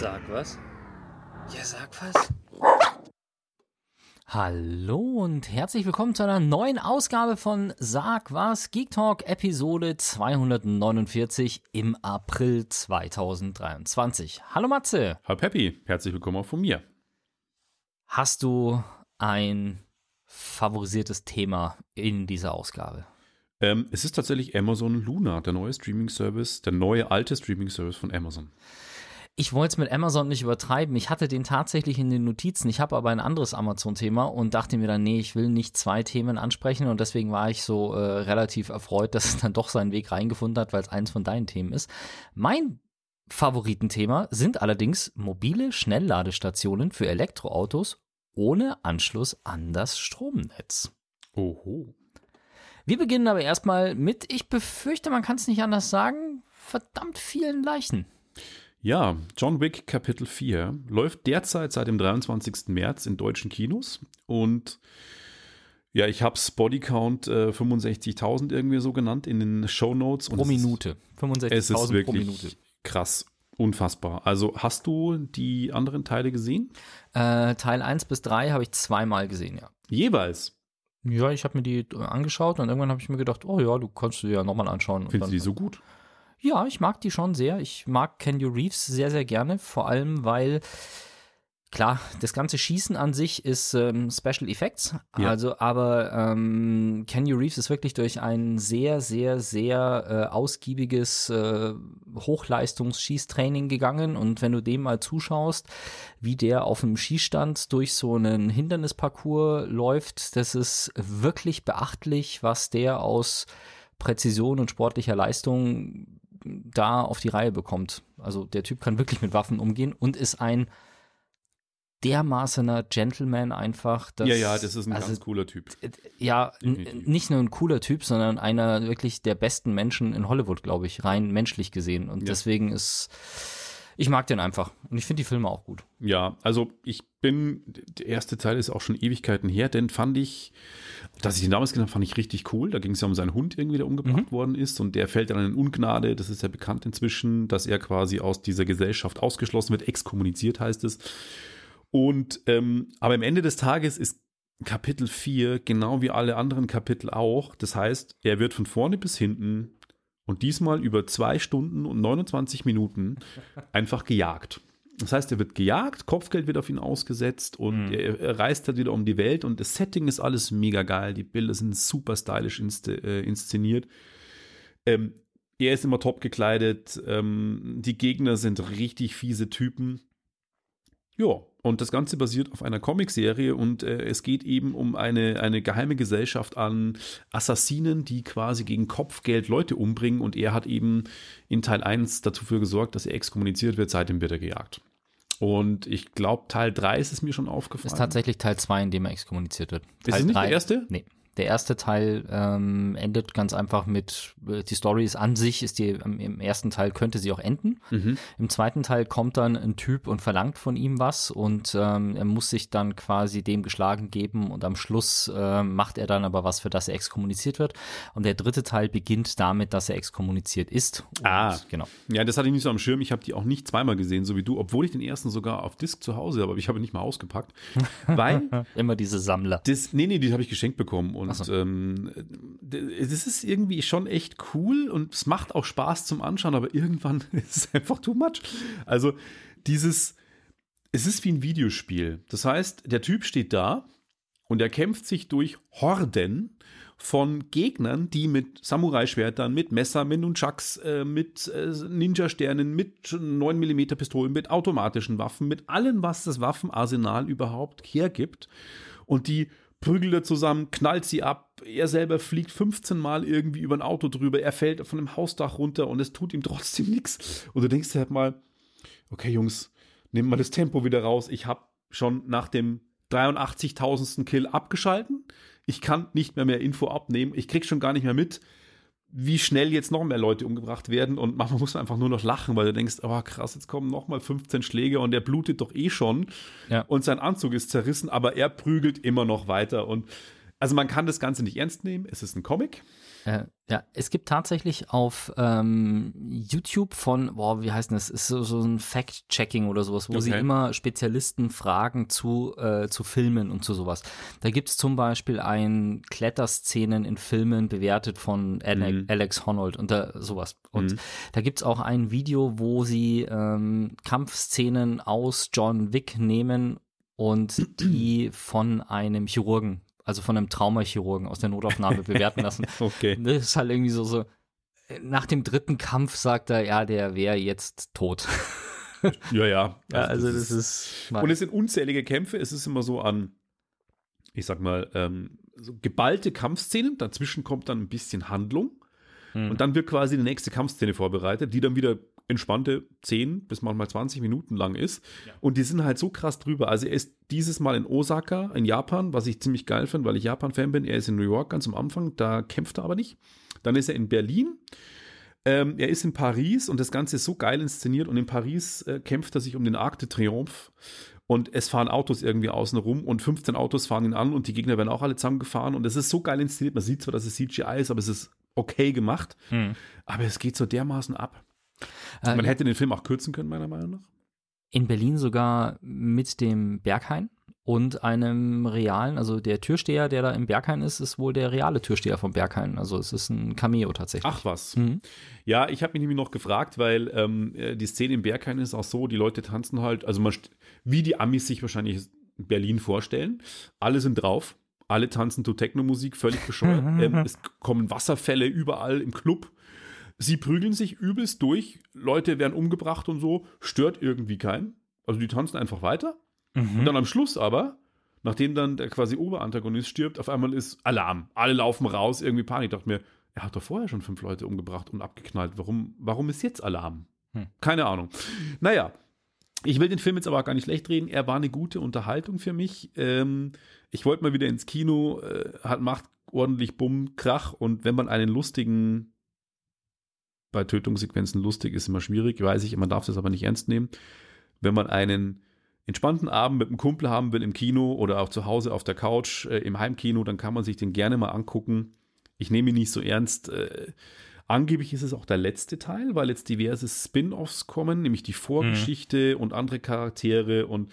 Sag was. Ja, sag was. Hallo und herzlich willkommen zu einer neuen Ausgabe von Sag was Geek Talk Episode 249 im April 2023. Hallo Matze. Hallo Peppy, herzlich willkommen auch von mir. Hast du ein favorisiertes Thema in dieser Ausgabe? Ähm, es ist tatsächlich Amazon Luna, der neue Streaming-Service, der neue alte Streaming-Service von Amazon. Ich wollte es mit Amazon nicht übertreiben. Ich hatte den tatsächlich in den Notizen. Ich habe aber ein anderes Amazon-Thema und dachte mir dann, nee, ich will nicht zwei Themen ansprechen. Und deswegen war ich so äh, relativ erfreut, dass es dann doch seinen Weg reingefunden hat, weil es eins von deinen Themen ist. Mein Favoritenthema sind allerdings mobile Schnellladestationen für Elektroautos ohne Anschluss an das Stromnetz. Oho. Wir beginnen aber erstmal mit, ich befürchte, man kann es nicht anders sagen, verdammt vielen Leichen. Ja, John Wick Kapitel 4 läuft derzeit seit dem 23. März in deutschen Kinos und ja, ich habe es Bodycount äh, 65.000 irgendwie so genannt in den Show Notes. Pro Minute. 65.000 pro Minute. Krass, unfassbar. Also hast du die anderen Teile gesehen? Äh, Teil 1 bis 3 habe ich zweimal gesehen, ja. Jeweils? Ja, ich habe mir die angeschaut und irgendwann habe ich mir gedacht, oh ja, du kannst du ja nochmal anschauen. Findest du die so gut? Ja, ich mag die schon sehr. Ich mag You Reeves sehr, sehr gerne. Vor allem, weil Klar, das ganze Schießen an sich ist ähm, Special Effects, ja. also aber ähm, Kenny Reeves ist wirklich durch ein sehr, sehr, sehr äh, ausgiebiges äh, Hochleistungsschießtraining gegangen und wenn du dem mal zuschaust, wie der auf dem Schießstand durch so einen Hindernisparcours läuft, das ist wirklich beachtlich, was der aus Präzision und sportlicher Leistung da auf die Reihe bekommt. Also der Typ kann wirklich mit Waffen umgehen und ist ein dermaßener Gentleman einfach. Dass, ja, ja, das ist ein also, ganz cooler Typ. Ja, nicht nur ein cooler Typ, sondern einer wirklich der besten Menschen in Hollywood, glaube ich, rein menschlich gesehen. Und ja. deswegen ist, ich mag den einfach. Und ich finde die Filme auch gut. Ja, also ich bin, der erste Teil ist auch schon Ewigkeiten her, denn fand ich, dass ich den damals habe, fand ich richtig cool. Da ging es ja um seinen Hund irgendwie, der umgebracht mhm. worden ist und der fällt dann in Ungnade. Das ist ja bekannt inzwischen, dass er quasi aus dieser Gesellschaft ausgeschlossen wird, exkommuniziert heißt es. Und ähm, aber am Ende des Tages ist Kapitel 4 genau wie alle anderen Kapitel auch. Das heißt, er wird von vorne bis hinten und diesmal über zwei Stunden und 29 Minuten einfach gejagt. Das heißt, er wird gejagt, Kopfgeld wird auf ihn ausgesetzt und mhm. er, reist halt wieder um die Welt und das Setting ist alles mega geil. Die Bilder sind super stylisch äh, inszeniert. Ähm, er ist immer top gekleidet. Ähm, die Gegner sind richtig fiese Typen. Ja, und das Ganze basiert auf einer Comicserie und äh, es geht eben um eine, eine geheime Gesellschaft an Assassinen, die quasi gegen Kopfgeld Leute umbringen und er hat eben in Teil 1 dafür gesorgt, dass er exkommuniziert wird, seitdem wird er gejagt. Und ich glaube, Teil 3 ist es mir schon aufgefallen. Ist tatsächlich Teil 2, in dem er exkommuniziert wird. Teil ist es nicht 3, der erste? Nee. Der erste Teil ähm, endet ganz einfach mit, äh, die Story ist an sich, ist die, im ersten Teil könnte sie auch enden. Mhm. Im zweiten Teil kommt dann ein Typ und verlangt von ihm was und ähm, er muss sich dann quasi dem geschlagen geben und am Schluss äh, macht er dann aber was, für das er exkommuniziert wird. Und der dritte Teil beginnt damit, dass er exkommuniziert ist. Ah, genau. Ja, das hatte ich nicht so am Schirm. Ich habe die auch nicht zweimal gesehen, so wie du, obwohl ich den ersten sogar auf Disc zu Hause habe, aber ich habe ihn nicht mal ausgepackt. Weil. Immer diese Sammler. Das, nee, nee, die habe ich geschenkt bekommen und und so. ähm, das ist irgendwie schon echt cool und es macht auch Spaß zum Anschauen, aber irgendwann ist es einfach too much. Also dieses, es ist wie ein Videospiel. Das heißt, der Typ steht da und er kämpft sich durch Horden von Gegnern, die mit Samurai-Schwertern, mit Messer, mit Nunchucks, äh, mit äh, Ninja-Sternen, mit 9mm Pistolen, mit automatischen Waffen, mit allem, was das Waffenarsenal überhaupt hergibt. Und die prügelt er zusammen, knallt sie ab. Er selber fliegt 15 Mal irgendwie über ein Auto drüber. Er fällt von einem Hausdach runter und es tut ihm trotzdem nichts. Und du denkst halt mal, okay, Jungs, nehmt mal das Tempo wieder raus. Ich habe schon nach dem 83.000. Kill abgeschalten. Ich kann nicht mehr mehr Info abnehmen. Ich krieg schon gar nicht mehr mit, wie schnell jetzt noch mehr Leute umgebracht werden und manchmal muss man einfach nur noch lachen, weil du denkst, oh krass, jetzt kommen noch mal 15 Schläge und der blutet doch eh schon ja. und sein Anzug ist zerrissen, aber er prügelt immer noch weiter und also man kann das Ganze nicht ernst nehmen, es ist ein Comic. Äh, ja, es gibt tatsächlich auf ähm, YouTube von, boah, wie heißt das? Ist so, so ein Fact-Checking oder sowas, wo okay. sie immer Spezialisten fragen zu, äh, zu Filmen und zu sowas. Da gibt es zum Beispiel ein Kletterszenen in Filmen bewertet von Ale mhm. Alex Honnold und da, sowas. Und mhm. da gibt es auch ein Video, wo sie ähm, Kampfszenen aus John Wick nehmen und die von einem Chirurgen also von einem Traumachirurgen aus der Notaufnahme bewerten lassen. okay. Das ist halt irgendwie so, so, nach dem dritten Kampf sagt er, ja, der wäre jetzt tot. ja, ja. Also, ja, also das, das ist. und es sind unzählige Kämpfe. Es ist immer so an, ich sag mal, ähm, so geballte Kampfszenen. Dazwischen kommt dann ein bisschen Handlung. Hm. Und dann wird quasi die nächste Kampfszene vorbereitet, die dann wieder entspannte 10 bis manchmal 20 Minuten lang ist. Ja. Und die sind halt so krass drüber. Also er ist dieses Mal in Osaka, in Japan, was ich ziemlich geil finde, weil ich Japan-Fan bin. Er ist in New York ganz am Anfang, da kämpft er aber nicht. Dann ist er in Berlin. Ähm, er ist in Paris und das Ganze ist so geil inszeniert. Und in Paris äh, kämpft er sich um den Arc de Triomphe. Und es fahren Autos irgendwie außen rum und 15 Autos fahren ihn an und die Gegner werden auch alle zusammengefahren. Und es ist so geil inszeniert. Man sieht zwar, dass es CGI ist, aber es ist okay gemacht. Hm. Aber es geht so dermaßen ab. Äh, Man hätte den Film auch kürzen können, meiner Meinung nach. In Berlin sogar mit dem Berghain und einem realen, also der Türsteher, der da im Berghain ist, ist wohl der reale Türsteher vom Berghain. Also es ist ein Cameo tatsächlich. Ach was. Mhm. Ja, ich habe mich nämlich noch gefragt, weil ähm, äh, die Szene im Berghain ist auch so, die Leute tanzen halt, also man, wie die Amis sich wahrscheinlich Berlin vorstellen. Alle sind drauf, alle tanzen zu Techno-Musik, völlig bescheuert. ähm, es kommen Wasserfälle überall im Club. Sie prügeln sich übelst durch, Leute werden umgebracht und so, stört irgendwie keinen. Also die tanzen einfach weiter. Mhm. Und dann am Schluss aber, nachdem dann der quasi Oberantagonist stirbt, auf einmal ist Alarm. Alle laufen raus, irgendwie Panik. Ich dachte mir, er hat doch vorher schon fünf Leute umgebracht und abgeknallt. Warum, warum ist jetzt Alarm? Hm. Keine Ahnung. Naja, ich will den Film jetzt aber gar nicht schlecht reden. Er war eine gute Unterhaltung für mich. Ähm, ich wollte mal wieder ins Kino, äh, hat macht ordentlich Bumm, Krach und wenn man einen lustigen bei Tötungssequenzen lustig ist immer schwierig, weiß ich, man darf das aber nicht ernst nehmen. Wenn man einen entspannten Abend mit einem Kumpel haben will im Kino oder auch zu Hause auf der Couch äh, im Heimkino, dann kann man sich den gerne mal angucken. Ich nehme ihn nicht so ernst. Äh, angeblich ist es auch der letzte Teil, weil jetzt diverse Spin-offs kommen, nämlich die Vorgeschichte mhm. und andere Charaktere und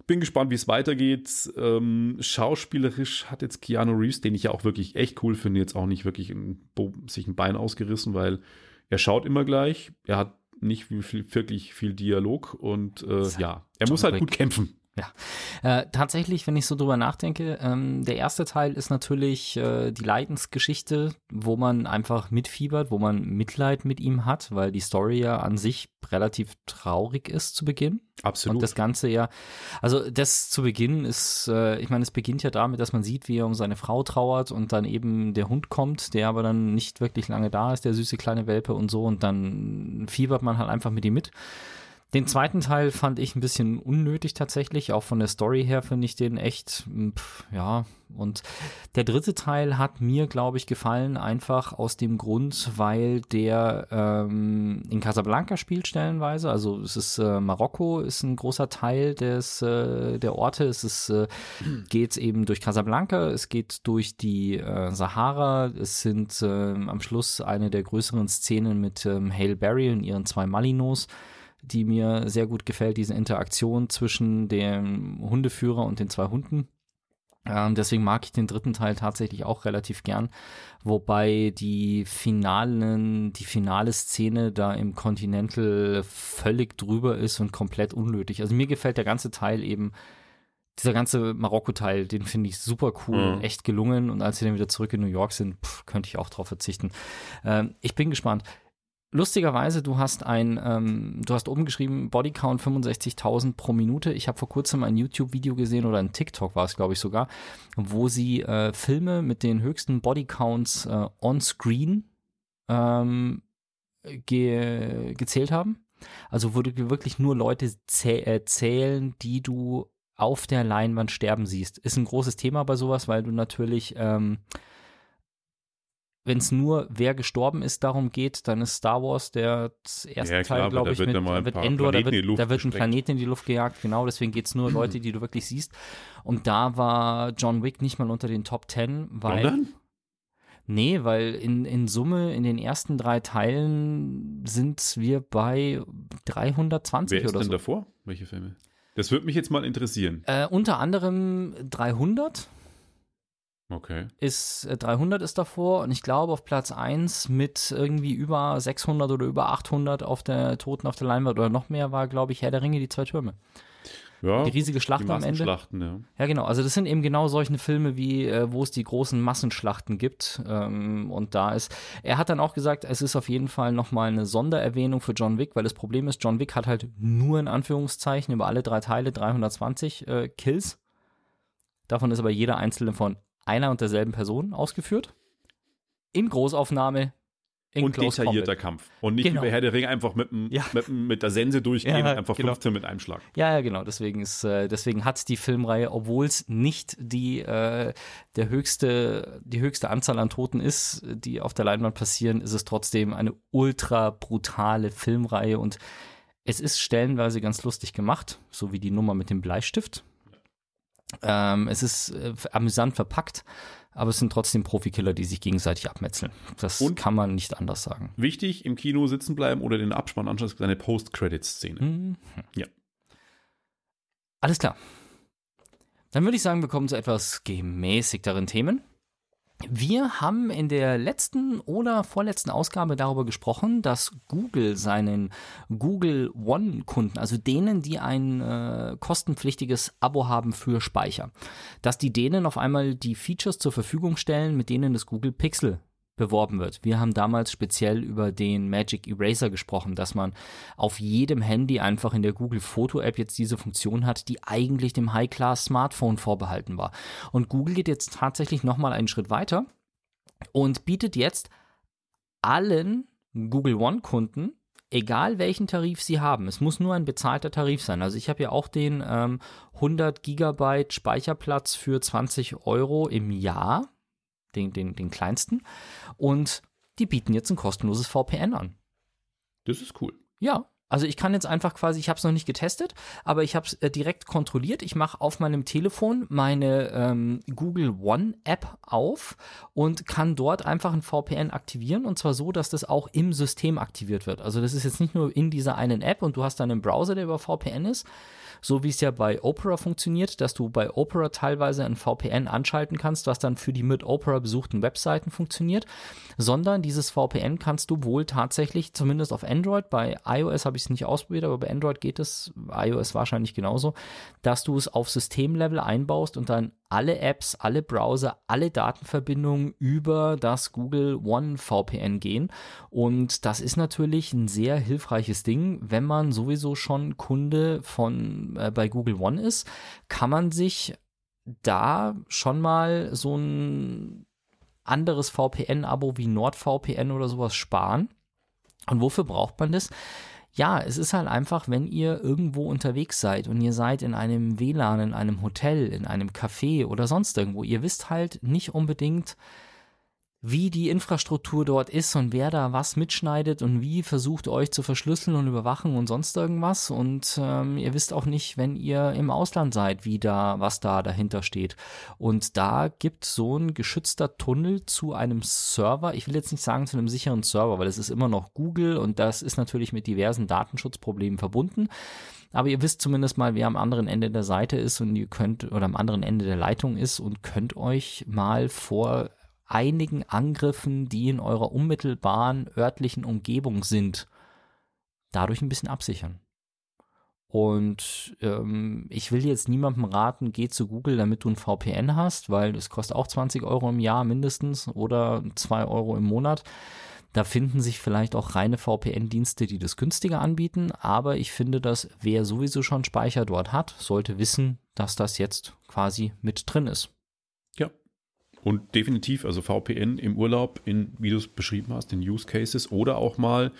ich bin gespannt, wie es weitergeht. Ähm, schauspielerisch hat jetzt Keanu Reeves, den ich ja auch wirklich echt cool finde, jetzt auch nicht wirklich ein, sich ein Bein ausgerissen, weil er schaut immer gleich, er hat nicht viel, wirklich viel Dialog und äh, ja, er muss halt gut kämpfen. Ja, äh, tatsächlich, wenn ich so drüber nachdenke, ähm, der erste Teil ist natürlich äh, die Leidensgeschichte, wo man einfach mitfiebert, wo man Mitleid mit ihm hat, weil die Story ja an sich relativ traurig ist zu Beginn. Absolut. Und das Ganze ja, also das zu Beginn ist, äh, ich meine, es beginnt ja damit, dass man sieht, wie er um seine Frau trauert und dann eben der Hund kommt, der aber dann nicht wirklich lange da ist, der süße kleine Welpe und so und dann fiebert man halt einfach mit ihm mit. Den zweiten Teil fand ich ein bisschen unnötig tatsächlich, auch von der Story her finde ich den echt, hm, pff, ja. Und der dritte Teil hat mir, glaube ich, gefallen, einfach aus dem Grund, weil der ähm, in Casablanca spielt stellenweise. Also es ist äh, Marokko ist ein großer Teil des äh, der Orte. Es ist äh, geht eben durch Casablanca, es geht durch die äh, Sahara. Es sind äh, am Schluss eine der größeren Szenen mit ähm, Hale Berry und ihren zwei Malinos die mir sehr gut gefällt, diese Interaktion zwischen dem Hundeführer und den zwei Hunden. Ähm, deswegen mag ich den dritten Teil tatsächlich auch relativ gern, wobei die finalen, die finale Szene da im Continental völlig drüber ist und komplett unnötig. Also mir gefällt der ganze Teil eben, dieser ganze Marokko-Teil, den finde ich super cool, mhm. echt gelungen und als sie dann wieder zurück in New York sind, pff, könnte ich auch drauf verzichten. Ähm, ich bin gespannt. Lustigerweise, du hast ein, ähm, du hast oben geschrieben, Bodycount 65.000 pro Minute. Ich habe vor kurzem ein YouTube-Video gesehen oder ein TikTok war es, glaube ich sogar, wo sie äh, Filme mit den höchsten Bodycounts äh, on Screen ähm, ge gezählt haben. Also du wirklich nur Leute zäh äh, zählen, die du auf der Leinwand sterben siehst. Ist ein großes Thema bei sowas, weil du natürlich ähm, wenn es nur wer gestorben ist darum geht, dann ist Star Wars der erste ja, Teil, glaube ich, mit da wird Endor, da wird, da wird ein Planet in die Luft gejagt, genau, deswegen geht es nur Leute, die du wirklich siehst. Und da war John Wick nicht mal unter den Top Ten, weil. Sondern? Nee, weil in, in Summe in den ersten drei Teilen sind wir bei 320 Wer ist oder denn so. davor? Welche Filme? Das würde mich jetzt mal interessieren. Äh, unter anderem 300 Okay. ist äh, 300 ist davor und ich glaube auf Platz 1 mit irgendwie über 600 oder über 800 auf der Toten auf der Leinwand oder noch mehr war glaube ich Herr der Ringe die zwei Türme. Ja, Die riesige Schlacht die am Ende. Ja. Ja, genau. Also das sind eben genau solche Filme, wie äh, wo es die großen Massenschlachten gibt. Ähm, und da ist, er hat dann auch gesagt, es ist auf jeden Fall nochmal eine Sondererwähnung für John Wick, weil das Problem ist, John Wick hat halt nur in Anführungszeichen über alle drei Teile 320 äh, Kills. Davon ist aber jeder einzelne von einer und derselben Person ausgeführt. In Großaufnahme. In Und Close detaillierter Combat. Kampf. Und nicht Genau. wie bei Herr der Ringe einfach mit, dem, Ja. mit, dem- mit der Sense durchgehen Ja, und einfach genau. 15 mit einem Schlag. Ja, ja, genau. Deswegen ist, äh, deswegen hat die Filmreihe, obwohl es nicht die äh, der höchste, die höchste Anzahl an Toten ist, die auf der Leinwand passieren, ist es trotzdem eine ultra brutale Filmreihe und es ist stellenweise ganz lustig gemacht, so wie die Nummer mit dem Bleistift. Ähm, es ist äh, amüsant verpackt, aber es sind trotzdem Profikiller, die sich gegenseitig abmetzeln. Das Und? kann man nicht anders sagen. Wichtig, im Kino sitzen bleiben oder den Abspann anschauen, gibt eine Post-Credit-Szene. Mhm. Ja. Alles klar. Dann würde ich sagen, wir kommen zu etwas gemäßigteren Themen. Wir haben in der letzten oder vorletzten Ausgabe darüber gesprochen, dass Google seinen Google One-Kunden, also denen, die ein äh, kostenpflichtiges Abo haben für Speicher, dass die denen auf einmal die Features zur Verfügung stellen, mit denen das Google Pixel beworben wird. Wir haben damals speziell über den Magic Eraser gesprochen, dass man auf jedem Handy einfach in der Google Foto App jetzt diese Funktion hat, die eigentlich dem High-Class Smartphone vorbehalten war. Und Google geht jetzt tatsächlich nochmal einen Schritt weiter und bietet jetzt allen Google One Kunden Egal welchen Tarif Sie haben, es muss nur ein bezahlter Tarif sein. Also ich habe ja auch den ähm, 100 Gigabyte Speicherplatz für 20 Euro im Jahr den, den, den kleinsten. Und die bieten jetzt ein kostenloses VPN an. Das ist cool. Ja, also ich kann jetzt einfach quasi, ich habe es noch nicht getestet, aber ich habe es äh, direkt kontrolliert. Ich mache auf meinem Telefon meine ähm, Google One App auf und kann dort einfach ein VPN aktivieren und zwar so, dass das auch im System aktiviert wird. Also das ist jetzt nicht nur in dieser einen App und du hast dann einen Browser, der über VPN ist, so wie es ja bei Opera funktioniert, dass du bei Opera teilweise ein VPN anschalten kannst, was dann für die mit Opera besuchten Webseiten funktioniert, sondern dieses VPN kannst du wohl tatsächlich, zumindest auf Android, bei iOS habe ich es nicht ausprobiert, aber bei Android geht es, iOS wahrscheinlich genauso, dass du es auf Systemlevel einbaust und dann alle Apps, alle Browser, alle Datenverbindungen über das Google One VPN gehen. Und das ist natürlich ein sehr hilfreiches Ding, wenn man sowieso schon Kunde von äh, bei Google One ist, kann man sich da schon mal so ein anderes VPN-Abo wie NordVPN oder sowas sparen. Und wofür braucht man das? Ja, es ist halt einfach, wenn ihr irgendwo unterwegs seid und ihr seid in einem WLAN, in einem Hotel, in einem Café oder sonst irgendwo, ihr wisst halt nicht unbedingt, wie die Infrastruktur dort ist und wer da was mitschneidet und wie versucht euch zu verschlüsseln und überwachen und sonst irgendwas. Und ähm, ihr wisst auch nicht, wenn ihr im Ausland seid, wie da, was da dahinter steht. Und da gibt so ein geschützter Tunnel zu einem Server. Ich will jetzt nicht sagen zu einem sicheren Server, weil es ist immer noch Google und das ist natürlich mit diversen Datenschutzproblemen verbunden. Aber ihr wisst zumindest mal, wer am anderen Ende der Seite ist und ihr könnt oder am anderen Ende der Leitung ist und könnt euch mal vor einigen Angriffen, die in eurer unmittelbaren örtlichen Umgebung sind, dadurch ein bisschen absichern. Und ähm, ich will jetzt niemandem raten, geh zu Google, damit du ein VPN hast, weil das kostet auch 20 Euro im Jahr mindestens oder 2 Euro im Monat. Da finden sich vielleicht auch reine VPN-Dienste, die das günstiger anbieten, aber ich finde, dass wer sowieso schon Speicher dort hat, sollte wissen, dass das jetzt quasi mit drin ist. Und definitiv, also VPN im Urlaub, in, wie du es beschrieben hast, in Use Cases oder auch mal,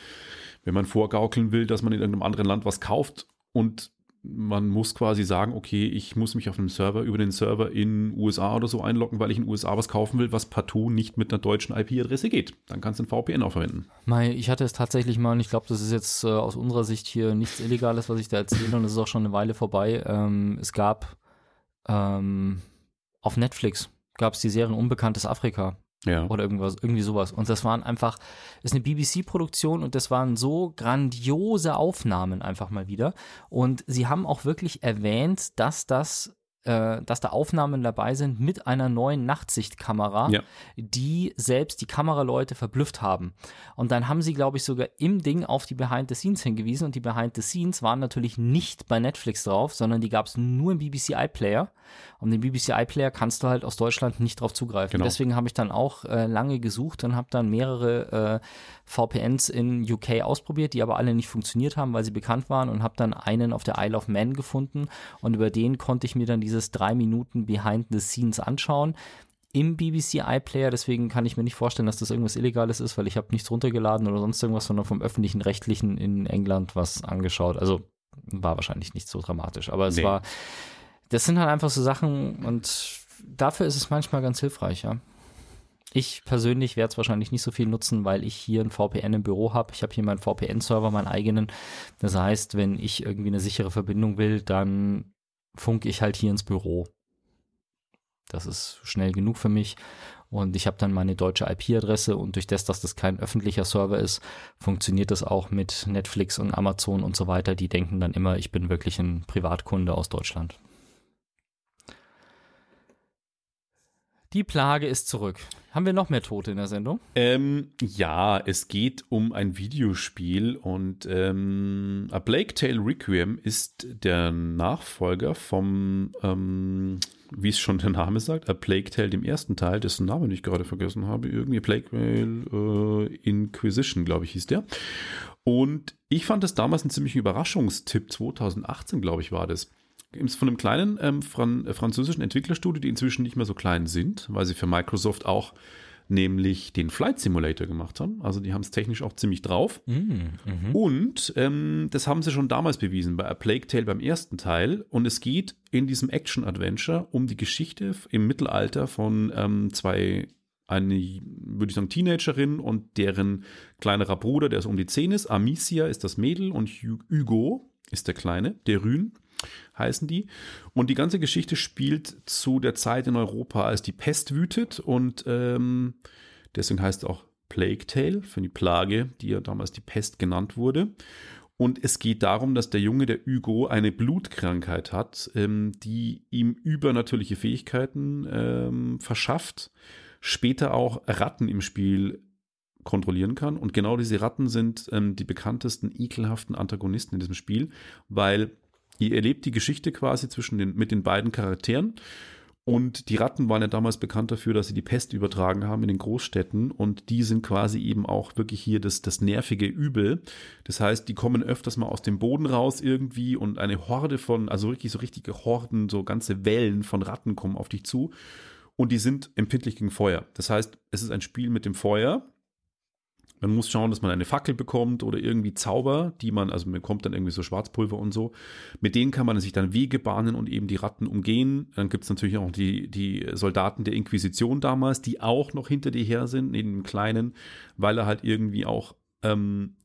wenn man vorgaukeln will, dass man in irgendeinem anderen Land was kauft und man muss quasi sagen, okay, ich muss mich auf einem Server über den Server in USA oder so einloggen, weil ich in USA was kaufen will, was partout nicht mit einer deutschen IP-Adresse geht. Dann kannst du ein VPN auch verwenden. Mei, ich hatte es tatsächlich mal und ich glaube, das ist jetzt äh, aus unserer Sicht hier nichts Illegales, was ich da erzähle und es ist auch schon eine Weile vorbei. Ähm, es gab ähm, auf Netflix gab es die Serie Unbekanntes Afrika. Ja. Oder irgendwas, irgendwie sowas. Und das waren einfach, ist eine BBC-Produktion und das waren so grandiose Aufnahmen einfach mal wieder. Und sie haben auch wirklich erwähnt, dass das äh, dass da Aufnahmen dabei sind mit einer neuen Nachtsichtkamera, Ja. die selbst die Kameraleute verblüfft haben. Und dann haben sie, glaube ich, sogar im Ding auf die Behind the Scenes hingewiesen und die Behind the Scenes waren natürlich nicht bei Netflix drauf, sondern die gab es nur im BBC iPlayer. Und den BBC iPlayer kannst du halt aus Deutschland nicht drauf zugreifen. Genau. Deswegen habe ich dann auch äh, lange gesucht und habe dann mehrere äh, VPNs in UK ausprobiert, die aber alle nicht funktioniert haben, weil sie bekannt waren und habe dann einen auf der Isle of Man gefunden und über den konnte ich mir dann dieses drei Minuten Behind the Scenes anschauen im BBC iPlayer, deswegen kann ich mir nicht vorstellen, dass das irgendwas Illegales ist, weil ich habe nichts runtergeladen oder sonst irgendwas, sondern vom öffentlichen Rechtlichen in England was angeschaut. Also war wahrscheinlich nicht so dramatisch, aber es Nee. war, das sind halt einfach so Sachen und dafür ist es manchmal ganz hilfreich, ja. Ich persönlich werde es wahrscheinlich nicht so viel nutzen, weil ich hier ein VPN im Büro habe. Ich habe hier meinen VPN-Server, meinen eigenen. Das heißt, wenn ich irgendwie eine sichere Verbindung will, dann funk ich halt hier ins Büro. Das ist schnell genug für mich. Und ich habe dann meine deutsche IP-Adresse und durch das, dass das kein öffentlicher Server ist, funktioniert das auch mit Netflix und Amazon und so weiter. Die denken dann immer, ich bin wirklich ein Privatkunde aus Deutschland. Die Plage ist zurück. Haben wir noch mehr Tote in der Sendung? Ähm, ja, es geht um ein Videospiel und ähm, A Plague Tale Requiem ist der Nachfolger vom, ähm, wie es schon der Name sagt, A Plague Tale, dem ersten Teil, dessen Namen ich gerade vergessen habe. Irgendwie Plague Tale äh, Inquisition, glaube ich, hieß der. Und ich fand das damals einen ziemlichen Überraschungstipp. 2018, glaube ich, war das von einem kleinen ähm, Fran äh, französischen Entwicklerstudio, die inzwischen nicht mehr so klein sind, weil sie für Microsoft auch nämlich den Flight Simulator gemacht haben. Also die haben es technisch auch ziemlich drauf. Mhm. Und ähm, das haben sie schon damals bewiesen bei A Plague Tale beim ersten Teil. Und es geht in diesem Action-Adventure um die Geschichte im Mittelalter von ähm, zwei, eine, würde ich sagen, Teenagerin und deren kleinerer Bruder, der so um die 10 ist. Amicia ist das Mädel und Hu- Hugo ist der Kleine, der Rün heißen die. Und die ganze Geschichte spielt zu der Zeit in Europa, als die Pest wütet und ähm, deswegen heißt es auch Plague Tale für die Plage, die ja damals die Pest genannt wurde. Und es geht darum, dass der Junge, der Hugo, eine Blutkrankheit hat, ähm, die ihm übernatürliche Fähigkeiten ähm, verschafft, später auch Ratten im Spiel kontrollieren kann. Und genau diese Ratten sind ähm, die bekanntesten, ekelhaften Antagonisten in diesem Spiel, weil ihr erlebt die Geschichte quasi zwischen den, mit den beiden Charakteren. Und die Ratten waren ja damals bekannt dafür, dass sie die Pest übertragen haben in den Großstädten. Und die sind quasi eben auch wirklich hier das, das nervige Übel. Das heißt, die kommen öfters mal aus dem Boden raus irgendwie und eine Horde von, also wirklich so richtige Horden, so ganze Wellen von Ratten kommen auf dich zu. Und die sind empfindlich gegen Feuer. Das heißt, es ist ein Spiel mit dem Feuer. Man muss schauen, dass man eine Fackel bekommt oder irgendwie Zauber, die man, also man bekommt dann irgendwie so Schwarzpulver und so. Mit denen kann man sich dann Wege bahnen und eben die Ratten umgehen. Dann gibt es natürlich auch die, die Soldaten der Inquisition damals, die auch noch hinter dir her sind, neben dem Kleinen, weil er halt irgendwie auch ähm,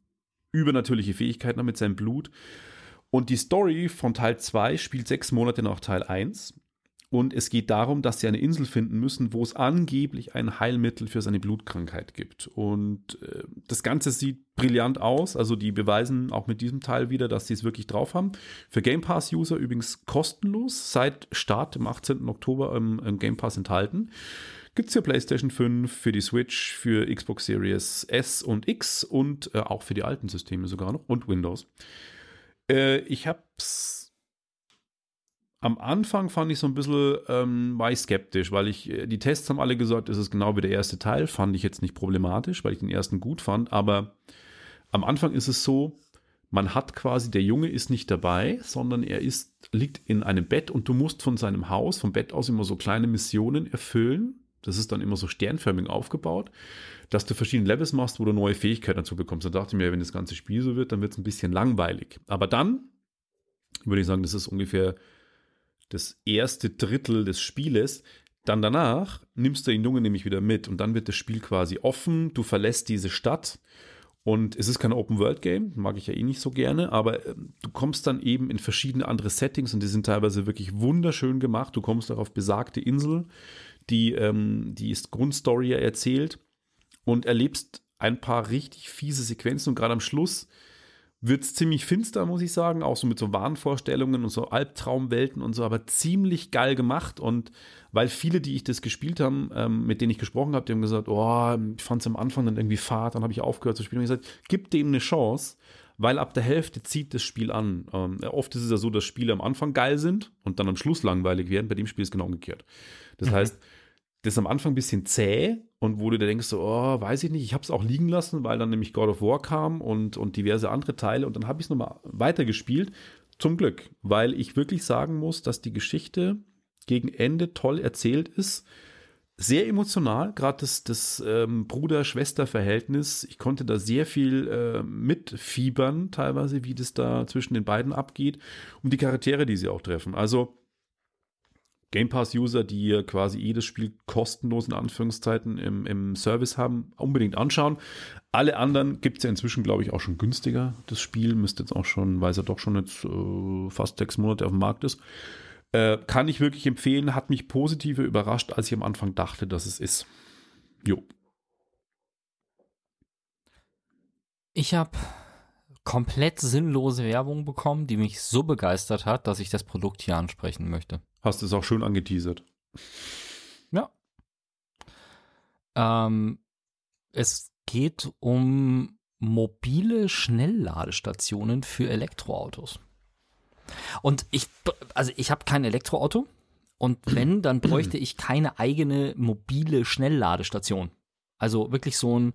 übernatürliche Fähigkeiten hat mit seinem Blut. Und die Story von Teil 2 spielt sechs Monate nach Teil 1. Und es geht darum, dass sie eine Insel finden müssen, wo es angeblich ein Heilmittel für seine Blutkrankheit gibt. Und äh, das Ganze sieht brillant aus. Also die beweisen auch mit diesem Teil wieder, dass sie es wirklich drauf haben. Für Game Pass-User übrigens kostenlos seit Start im 18. Oktober im, im Game Pass enthalten. Gibt es für PlayStation 5, für die Switch, für Xbox Series S und X und äh, auch für die alten Systeme sogar noch und Windows. Äh, ich hab's am Anfang fand ich so ein bisschen, ähm, war ich skeptisch, weil ich, äh, die Tests haben alle gesagt, es ist genau wie der erste Teil, fand ich jetzt nicht problematisch, weil ich den ersten gut fand, aber am Anfang ist es so, man hat quasi, der Junge ist nicht dabei, sondern er ist, liegt in einem Bett und du musst von seinem Haus, vom Bett aus immer so kleine Missionen erfüllen. Das ist dann immer so sternförmig aufgebaut, dass du verschiedene Levels machst, wo du neue Fähigkeiten dazu bekommst. Da dachte ich mir, wenn das ganze Spiel so wird, dann wird es ein bisschen langweilig. Aber dann würde ich sagen, das ist ungefähr das erste Drittel des Spieles. Dann danach nimmst du den Jungen nämlich wieder mit und dann wird das Spiel quasi offen. Du verlässt diese Stadt und es ist kein Open-World-Game, mag ich ja eh nicht so gerne, aber ähm, du kommst dann eben in verschiedene andere Settings und die sind teilweise wirklich wunderschön gemacht. Du kommst auch auf besagte Insel, die, ähm, die ist Grundstory erzählt und erlebst ein paar richtig fiese Sequenzen und gerade am Schluss wird es ziemlich finster, muss ich sagen, auch so mit so Wahnvorstellungen und so Albtraumwelten und so, aber ziemlich geil gemacht und weil viele, die ich das gespielt haben, ähm, mit denen ich gesprochen habe, die haben gesagt, oh, ich fand es am Anfang dann irgendwie fad, dann habe ich aufgehört zu spielen und ich gesagt, gib dem eine Chance, weil ab der Hälfte zieht das Spiel an. Ähm, oft ist es ja so, dass Spiele am Anfang geil sind und dann am Schluss langweilig werden, bei dem Spiel ist es genau umgekehrt. Das mhm. heißt, das ist am Anfang ein bisschen zäh und wo du da denkst, so, oh, weiß ich nicht, ich habe es auch liegen lassen, weil dann nämlich God of War kam und, und diverse andere Teile und dann habe ich es nochmal weitergespielt. Zum Glück, weil ich wirklich sagen muss, dass die Geschichte gegen Ende toll erzählt ist. Sehr emotional, gerade das, das ähm, Bruder-Schwester-Verhältnis. Ich konnte da sehr viel äh, mitfiebern, teilweise, wie das da zwischen den beiden abgeht und die Charaktere, die sie auch treffen. Also, Game Pass-User, die quasi jedes Spiel kostenlos in Anführungszeiten im, im Service haben, unbedingt anschauen. Alle anderen gibt es ja inzwischen, glaube ich, auch schon günstiger. Das Spiel müsste jetzt auch schon, weil es ja doch schon jetzt äh, fast sechs Monate auf dem Markt ist. Äh, kann ich wirklich empfehlen, hat mich positiv überrascht, als ich am Anfang dachte, dass es ist. Jo. Ich habe komplett sinnlose Werbung bekommen, die mich so begeistert hat, dass ich das Produkt hier ansprechen möchte. Hast es auch schön angeteasert. Ja. Ähm, es geht um mobile Schnellladestationen für Elektroautos. Und ich, also ich habe kein Elektroauto und wenn, dann bräuchte ich keine eigene mobile Schnellladestation. Also wirklich so ein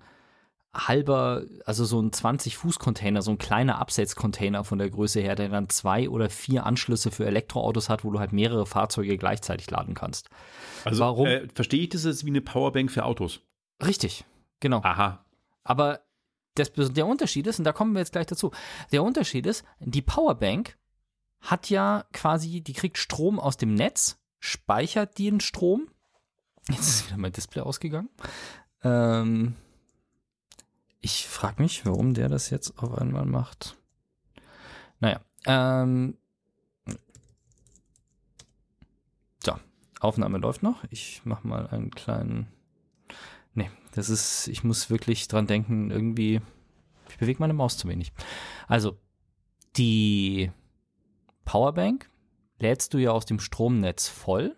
halber, also so ein 20-Fuß-Container, so ein kleiner Absetzcontainer von der Größe her, der dann zwei oder vier Anschlüsse für Elektroautos hat, wo du halt mehrere Fahrzeuge gleichzeitig laden kannst. Also Warum? Äh, verstehe ich das jetzt wie eine Powerbank für Autos? Richtig, genau. Aha. Aber das, der Unterschied ist, und da kommen wir jetzt gleich dazu, der Unterschied ist, die Powerbank hat ja quasi, die kriegt Strom aus dem Netz, speichert den Strom. Jetzt ist wieder mein Display ausgegangen. Ähm, ich frage mich, warum der das jetzt auf einmal macht. Naja, ähm, so, Aufnahme läuft noch. Ich mache mal einen kleinen. Nee, das ist, ich muss wirklich dran denken, irgendwie, ich bewege meine Maus zu wenig. Also, die Powerbank lädst du ja aus dem Stromnetz voll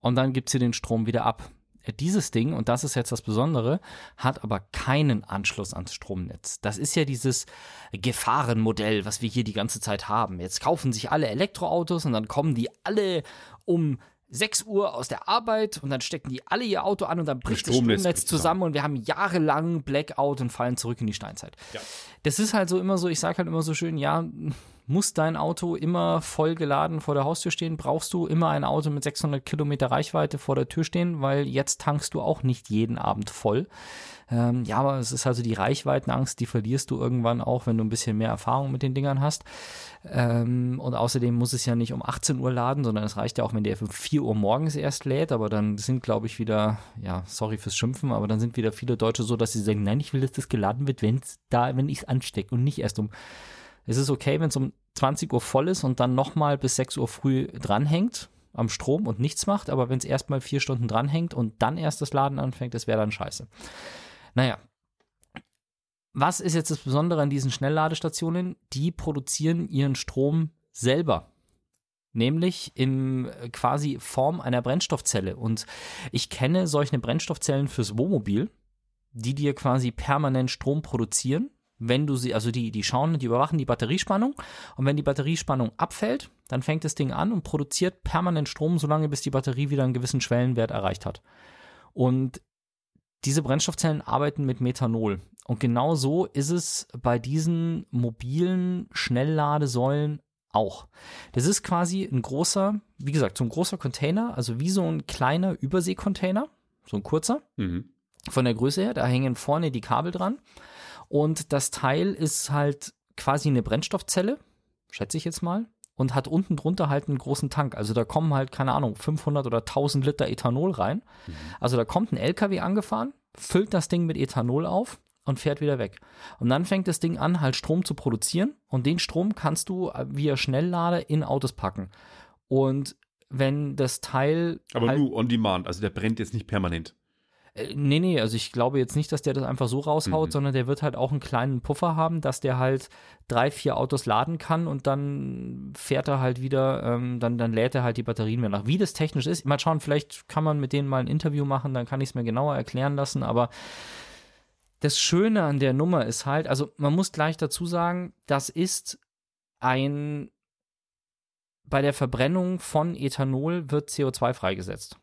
und dann gibt sie den Strom wieder ab. Dieses Ding, und das ist jetzt das Besondere, hat aber keinen Anschluss ans Stromnetz. Das ist ja dieses Gefahrenmodell, was wir hier die ganze Zeit haben. Jetzt kaufen sich alle Elektroautos und dann kommen die alle um 6 Uhr aus der Arbeit und dann stecken die alle ihr Auto an und dann bricht das Stromnetz, Stromnetz zusammen und wir haben jahrelang Blackout und fallen zurück in die Steinzeit. Ja. Das ist halt so immer so, ich sage halt immer so schön, ja, muss dein Auto immer voll geladen vor der Haustür stehen? Brauchst du immer ein Auto mit 600 Kilometer Reichweite vor der Tür stehen? Weil jetzt tankst du auch nicht jeden Abend voll. Ähm, ja, aber es ist also die Reichweitenangst, die verlierst du irgendwann auch, wenn du ein bisschen mehr Erfahrung mit den Dingern hast. Ähm, und außerdem muss es ja nicht um 18 Uhr laden, sondern es reicht ja auch, wenn der um 4 Uhr morgens erst lädt. Aber dann sind, glaube ich, wieder, ja, sorry fürs Schimpfen, aber dann sind wieder viele Deutsche so, dass sie sagen, nein, ich will, dass das geladen wird, wenn es da, wenn ich es anstecke und nicht erst um es ist okay, wenn es um 20 Uhr voll ist und dann nochmal bis 6 Uhr früh dranhängt am Strom und nichts macht, aber wenn es erstmal vier Stunden dranhängt und dann erst das Laden anfängt, das wäre dann scheiße. Naja. Was ist jetzt das Besondere an diesen Schnellladestationen? Die produzieren ihren Strom selber. Nämlich in äh, quasi Form einer Brennstoffzelle. Und ich kenne solche Brennstoffzellen fürs Wohnmobil, die dir quasi permanent Strom produzieren wenn du sie, also die, die schauen, die überwachen die Batteriespannung und wenn die Batteriespannung abfällt, dann fängt das Ding an und produziert permanent Strom, solange bis die Batterie wieder einen gewissen Schwellenwert erreicht hat. Und diese Brennstoffzellen arbeiten mit Methanol. Und genau so ist es bei diesen mobilen Schnellladesäulen auch. Das ist quasi ein großer, wie gesagt, so ein großer Container, also wie so ein kleiner Überseekontainer, so ein kurzer, mhm. von der Größe her. Da hängen vorne die Kabel dran. Und das Teil ist halt quasi eine Brennstoffzelle, schätze ich jetzt mal, und hat unten drunter halt einen großen Tank. Also da kommen halt, keine Ahnung, 500 oder 1000 Liter Ethanol rein. Mhm. Also da kommt ein LKW angefahren, füllt das Ding mit Ethanol auf und fährt wieder weg. Und dann fängt das Ding an, halt Strom zu produzieren und den Strom kannst du via Schnelllader in Autos packen. Und wenn das Teil. Aber halt, nur on demand, also der brennt jetzt nicht permanent. Äh, nee, nee, also ich glaube jetzt nicht, dass der das einfach so raushaut, mhm. sondern der wird halt auch einen kleinen Puffer haben, dass der halt drei, vier Autos laden kann und dann fährt er halt wieder, ähm, dann, dann lädt er halt die Batterien mehr nach. Wie das technisch ist, mal schauen, vielleicht kann man mit denen mal ein Interview machen, dann kann ich es mir genauer erklären lassen, aber das Schöne an der Nummer ist halt, also man muss gleich dazu sagen, das ist ein, bei der Verbrennung von Ethanol wird CO2 freigesetzt.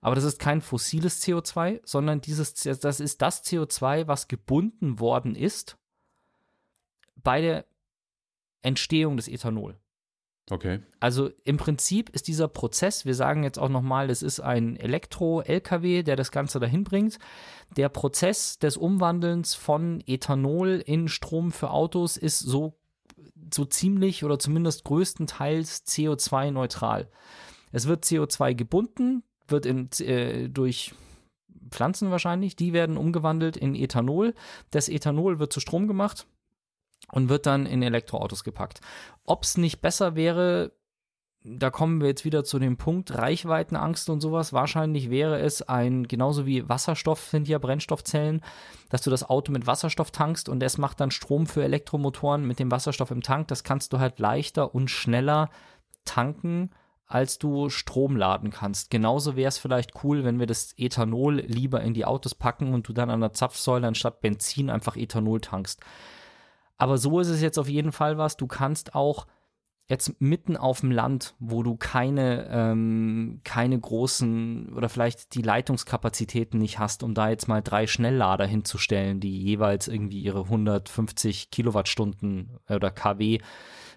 Aber das ist kein fossiles CO2, sondern dieses, das ist das CO2, was gebunden worden ist bei der Entstehung des Ethanol. Okay. Also im Prinzip ist dieser Prozess, wir sagen jetzt auch nochmal, es ist ein Elektro-LKW, der das Ganze dahin bringt. Der Prozess des Umwandelns von Ethanol in Strom für Autos ist so, so ziemlich oder zumindest größtenteils CO2-neutral. Es wird CO2 gebunden, wird in, äh, durch Pflanzen wahrscheinlich, die werden umgewandelt in Ethanol. Das Ethanol wird zu Strom gemacht und wird dann in Elektroautos gepackt. Ob es nicht besser wäre, da kommen wir jetzt wieder zu dem Punkt Reichweitenangst und sowas. Wahrscheinlich wäre es ein, genauso wie Wasserstoff sind ja Brennstoffzellen, dass du das Auto mit Wasserstoff tankst und es macht dann Strom für Elektromotoren mit dem Wasserstoff im Tank. Das kannst du halt leichter und schneller tanken, als du Strom laden kannst. Genauso wäre es vielleicht cool, wenn wir das Ethanol lieber in die Autos packen und du dann an der Zapfsäule anstatt Benzin einfach Ethanol tankst. Aber so ist es jetzt auf jeden Fall was. Du kannst auch jetzt mitten auf dem Land, wo du keine, ähm, keine großen oder vielleicht die Leitungskapazitäten nicht hast, um da jetzt mal drei Schnelllader hinzustellen, die jeweils irgendwie ihre 150 Kilowattstunden oder kW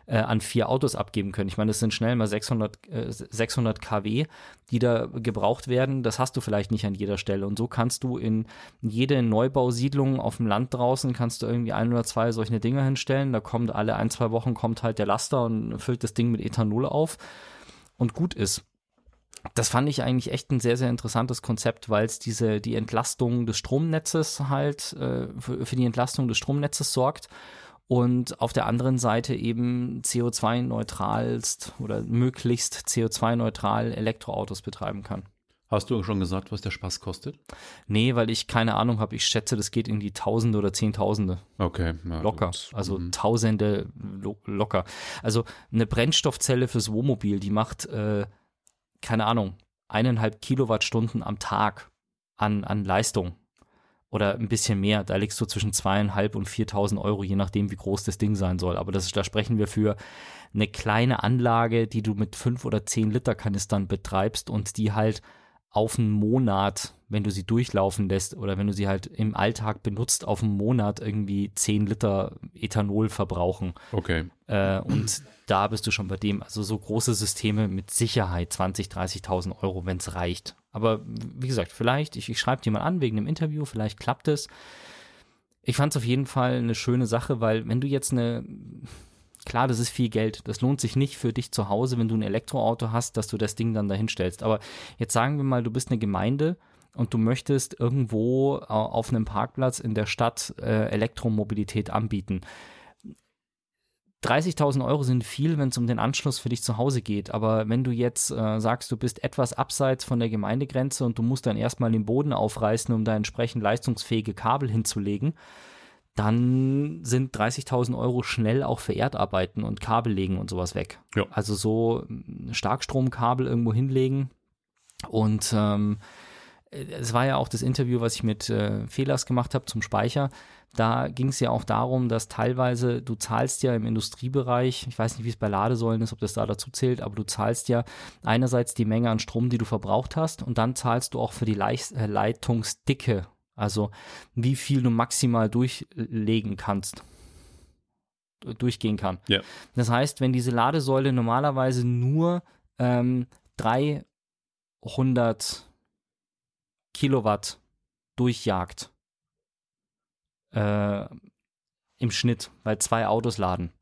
äh, an vier Autos abgeben können. Ich meine, das sind schnell mal 600, äh, 600 kW, die da gebraucht werden. Das hast du vielleicht nicht an jeder Stelle. Und so kannst du in jede Neubausiedlung auf dem Land draußen, kannst du irgendwie ein oder zwei solche Dinger hinstellen. Da kommt alle ein, zwei Wochen kommt halt der Laster und füllt das Ding mit Ethanol auf und gut ist das fand ich eigentlich echt ein sehr, sehr interessantes Konzept, weil es diese, die Entlastung des Stromnetzes halt, äh, für, für, die Entlastung des Stromnetzes sorgt und auf der anderen Seite eben CO2-neutralst oder möglichst CO2-neutral Elektroautos betreiben kann. Hast du schon gesagt, was der Spaß kostet? Nee, weil ich keine Ahnung habe. Ich schätze, das geht in die Tausende oder Zehntausende. Okay. Ja, locker. Gut. Also mhm. Tausende lo locker. Also eine Brennstoffzelle fürs Wohnmobil, die macht, äh, keine Ahnung, eineinhalb Kilowattstunden am Tag an, an Leistung oder ein bisschen mehr. Da liegst du zwischen zweieinhalb und 4.000 Euro, je nachdem, wie groß das Ding sein soll. Aber das, da sprechen wir für eine kleine Anlage, die du mit fünf oder zehn Liter Kanistern betreibst und die halt auf einen Monat, wenn du sie durchlaufen lässt oder wenn du sie halt im Alltag benutzt, auf einen Monat irgendwie 10 Liter Ethanol verbrauchen. Okay. Äh, und da bist du schon bei dem. Also so große Systeme mit Sicherheit 20, 30.000 Euro, wenn es reicht. Aber wie gesagt, vielleicht, ich, ich schreibe dir mal an wegen dem Interview, vielleicht klappt es. Ich fand es auf jeden Fall eine schöne Sache, weil wenn du jetzt eine, klar, das ist viel Geld, das lohnt sich nicht für dich zu Hause, wenn du ein Elektroauto hast, dass du das Ding dann dahin stellst. Aber jetzt sagen wir mal, du bist eine Gemeinde und du möchtest irgendwo äh, auf einem Parkplatz in der Stadt äh, Elektromobilität anbieten 30.000 Euro sind viel, wenn es um den Anschluss für dich zu Hause geht. Aber wenn du jetzt äh, sagst, du bist etwas abseits von der Gemeindegrenze und du musst dann erstmal den Boden aufreißen, um da entsprechend leistungsfähige Kabel hinzulegen, dann sind 30.000 Euro schnell auch für Erdarbeiten und Kabel legen und sowas weg. Ja. Also so Starkstromkabel irgendwo hinlegen und ähm, es war ja auch das Interview, was ich mit äh, Fehlers gemacht habe zum Speicher. Da ging es ja auch darum, dass teilweise du zahlst ja im Industriebereich, ich weiß nicht, wie es bei Ladesäulen ist, ob das da dazu zählt, aber du zahlst ja einerseits die Menge an Strom, die du verbraucht hast, und dann zahlst du auch für die Leicht äh, Leitungsdicke, also wie viel du maximal durchlegen kannst durchgehen kann. Ja. Das heißt, wenn diese Ladesäule normalerweise nur ähm, 300 Kilowatt durchjagt. Äh, Im Schnitt, weil zwei Autos laden.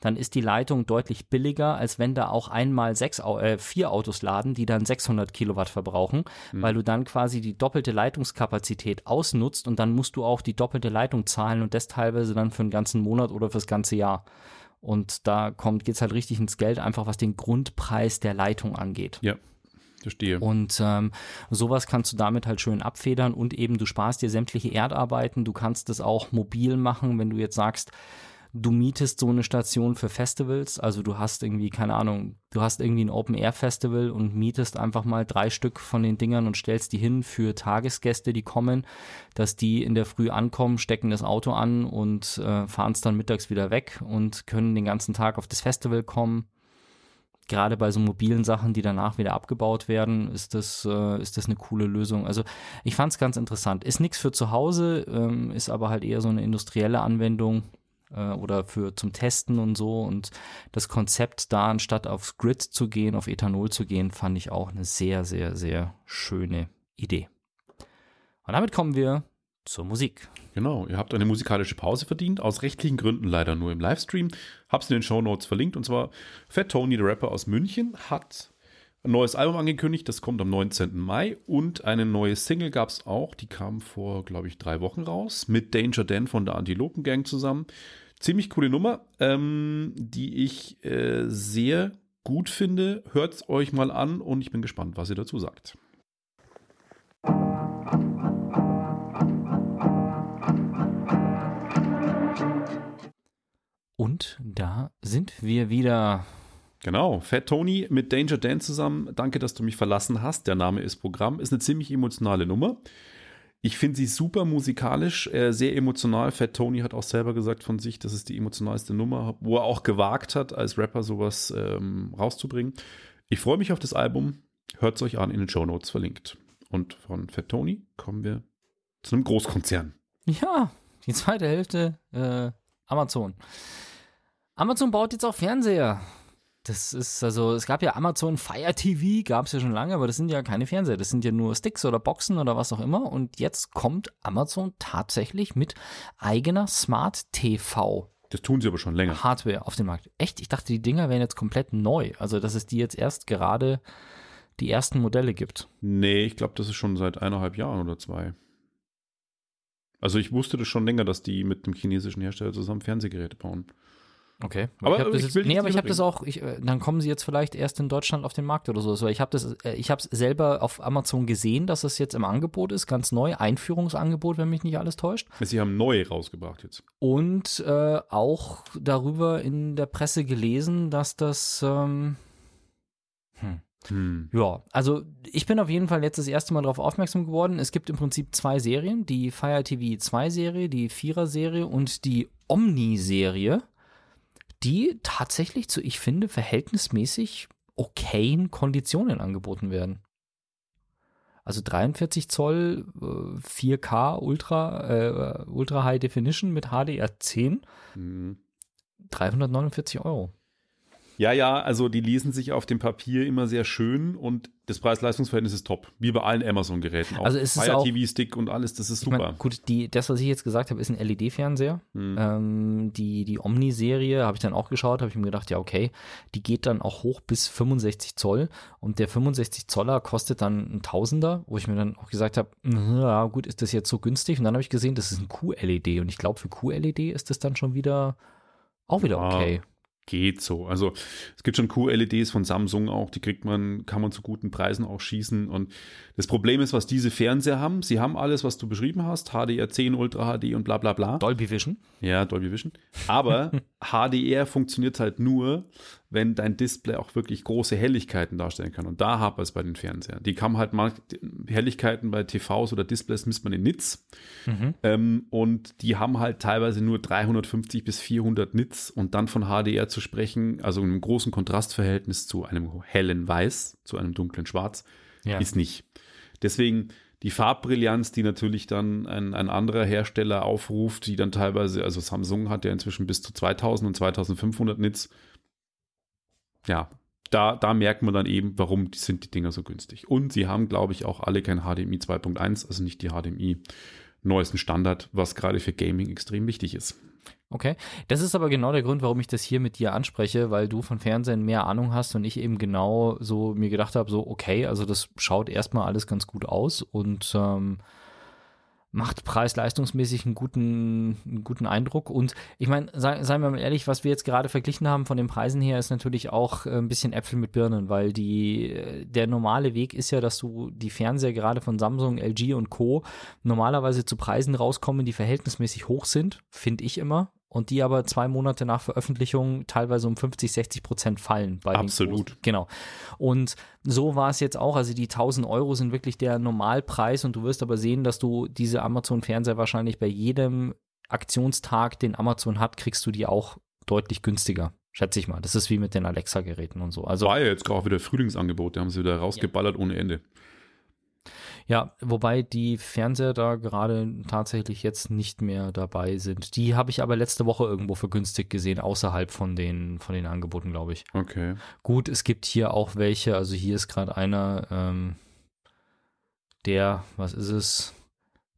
Dann ist die Leitung deutlich billiger, als wenn da auch einmal sechs, äh, vier Autos laden, die dann 600 Kilowatt verbrauchen, mhm. weil du dann quasi die doppelte Leitungskapazität ausnutzt und dann musst du auch die doppelte Leitung zahlen und das teilweise dann für einen ganzen Monat oder fürs ganze Jahr. Und da kommt, geht es halt richtig ins Geld, einfach was den Grundpreis der Leitung angeht. Ja. Verstehe. Und ähm, sowas kannst du damit halt schön abfedern und eben du sparst dir sämtliche Erdarbeiten. Du kannst es auch mobil machen, wenn du jetzt sagst, du mietest so eine Station für Festivals. Also du hast irgendwie, keine Ahnung, du hast irgendwie ein Open-Air-Festival und mietest einfach mal drei Stück von den Dingern und stellst die hin für Tagesgäste, die kommen, dass die in der Früh ankommen, stecken das Auto an und äh, fahren es dann mittags wieder weg und können den ganzen Tag auf das Festival kommen. Gerade bei so mobilen Sachen, die danach wieder abgebaut werden, ist das, äh, ist das eine coole Lösung. Also ich fand es ganz interessant. Ist nichts für zu Hause, ähm, ist aber halt eher so eine industrielle Anwendung äh, oder für zum Testen und so. Und das Konzept da, anstatt aufs Grid zu gehen, auf Ethanol zu gehen, fand ich auch eine sehr, sehr, sehr schöne Idee. Und damit kommen wir zur Musik. Genau, ihr habt eine musikalische Pause verdient, aus rechtlichen Gründen leider nur im Livestream. Hab's in den Show Notes verlinkt und zwar Fat Tony, der Rapper aus München, hat ein neues Album angekündigt, das kommt am 19. Mai und eine neue Single gab es auch, die kam vor, glaube ich, drei Wochen raus, mit Danger Dan von der Antilopen Gang zusammen. Ziemlich coole Nummer, ähm, die ich äh, sehr gut finde. Hört es euch mal an und ich bin gespannt, was ihr dazu sagt. Und da sind wir wieder. Genau, Fat Tony mit Danger Dan zusammen. Danke, dass du mich verlassen hast. Der Name ist Programm. Ist eine ziemlich emotionale Nummer. Ich finde sie super musikalisch, äh, sehr emotional. Fat Tony hat auch selber gesagt von sich, das ist die emotionalste Nummer, wo er auch gewagt hat, als Rapper sowas ähm, rauszubringen. Ich freue mich auf das Album. Hört es euch an, in den Show Notes verlinkt. Und von Fat Tony kommen wir zu einem Großkonzern. Ja, die zweite Hälfte äh, Amazon. Amazon baut jetzt auch Fernseher. Das ist also, es gab ja Amazon Fire TV, gab es ja schon lange, aber das sind ja keine Fernseher, das sind ja nur Sticks oder Boxen oder was auch immer. Und jetzt kommt Amazon tatsächlich mit eigener Smart TV. Das tun sie aber schon länger. Hardware auf dem Markt. Echt? Ich dachte, die Dinger wären jetzt komplett neu. Also, dass es die jetzt erst gerade die ersten Modelle gibt. Nee, ich glaube, das ist schon seit eineinhalb Jahren oder zwei. Also ich wusste das schon länger, dass die mit dem chinesischen Hersteller zusammen Fernsehgeräte bauen. Okay. Aber ich hab das jetzt, nee, aber ich habe das auch, ich, äh, dann kommen sie jetzt vielleicht erst in Deutschland auf den Markt oder so. Also ich habe das, äh, ich habe es selber auf Amazon gesehen, dass es jetzt im Angebot ist, ganz neu, Einführungsangebot, wenn mich nicht alles täuscht. Sie haben neue rausgebracht jetzt. Und äh, auch darüber in der Presse gelesen, dass das, ähm, hm, Hm. ja, also ich bin auf jeden Fall jetzt das erste Mal darauf aufmerksam geworden. Es gibt im Prinzip zwei Serien, die Fire TV 2 Serie, die Vierer Serie und die Omni Serie, die tatsächlich zu, ich finde, verhältnismäßig okayen Konditionen angeboten werden. Also 43 Zoll, äh, 4K Ultra, äh, Ultra High Definition mit HDR10, Hm. 349 Euro. Ja, ja, also die lesen sich auf dem Papier immer sehr schön und das Preis-Leistungs-Verhältnis ist top. Wie bei allen Amazon-Geräten auch. Also es ist Fire auch- TV-Stick und alles, das ist super. mein, gut, die, das, was ich jetzt gesagt habe, ist ein LED-Fernseher. Hm. Ähm, die die Omni-Serie habe ich dann auch geschaut, habe ich mir gedacht, ja, okay, die geht dann auch hoch bis 65 Zoll und der 65 Zoller kostet dann ein Tausender, wo ich mir dann auch gesagt habe, ja, gut, ist das jetzt so günstig? Und dann habe ich gesehen, das ist ein QLED und ich glaube, für QLED ist das dann schon wieder auch wieder Ah, okay. Geht so. Also es gibt schon QLEDs von Samsung auch, die kriegt man, kann man zu guten Preisen auch schießen. Und das Problem ist, was diese Fernseher haben, sie haben alles, was du beschrieben hast, HDR10, Ultra HD und bla bla bla. Dolby Vision. Ja, Dolby Vision. Aber HDR funktioniert halt nur, wenn dein Display auch wirklich große Helligkeiten darstellen kann. Und da hapert es bei den Fernsehern. Die kann halt mal Helligkeiten bei TVs oder Displays misst man in Nits. Mhm. Ähm, und die haben halt teilweise nur 350 bis 400 Nits und dann von HDR zu sprechen, also einem großen Kontrastverhältnis zu einem hellen Weiß, zu einem dunklen Schwarz, Ja. ist nicht. Deswegen die Farbbrillanz, die natürlich dann ein, ein anderer Hersteller aufruft, die dann teilweise, also Samsung hat ja inzwischen bis zu 2000 und 2500 Nits. Ja, da, da merkt man dann eben, warum sind die Dinger so günstig. Und sie haben, glaube ich, auch alle kein HDMI 2.1, also nicht die HDMI neuesten Standard, was gerade für Gaming extrem wichtig ist. Okay, das ist aber genau der Grund, warum ich das hier mit dir anspreche, weil du von Fernsehen mehr Ahnung hast und ich eben genau so mir gedacht habe, so okay, also das schaut erstmal alles ganz gut aus und ähm, macht preis-leistungsmäßig einen guten, einen guten Eindruck. Und ich meine, sei, seien wir mal ehrlich, was wir jetzt gerade verglichen haben von den Preisen her, ist natürlich auch äh, ein bisschen Äpfel mit Birnen, weil die, äh, der normale Weg ist ja, dass du die Fernseher gerade von Samsung, LG und Co. normalerweise zu Preisen rauskommen, die verhältnismäßig hoch sind, finde ich immer und die aber zwei Monate nach Veröffentlichung teilweise um 50, 60 Prozent fallen. Absolut. genau. Und so war es jetzt auch. Also die 1000 Euro sind wirklich der Normalpreis und du wirst aber sehen, dass du diese Amazon-Fernseher wahrscheinlich bei jedem Aktionstag, den Amazon hat, kriegst du die auch deutlich günstiger. Schätze ich mal. Das ist wie mit den Alexa-Geräten und so. Also, war ja jetzt gerade wieder Frühlingsangebot, da haben sie wieder rausgeballert ja. ohne Ende. Ja, wobei die Fernseher da gerade tatsächlich jetzt nicht mehr dabei sind. Die habe ich aber letzte Woche irgendwo vergünstigt gesehen, außerhalb von den, von den Angeboten, glaube ich. Okay. Gut, es gibt hier auch welche, also hier ist gerade einer, ähm, der, was ist es?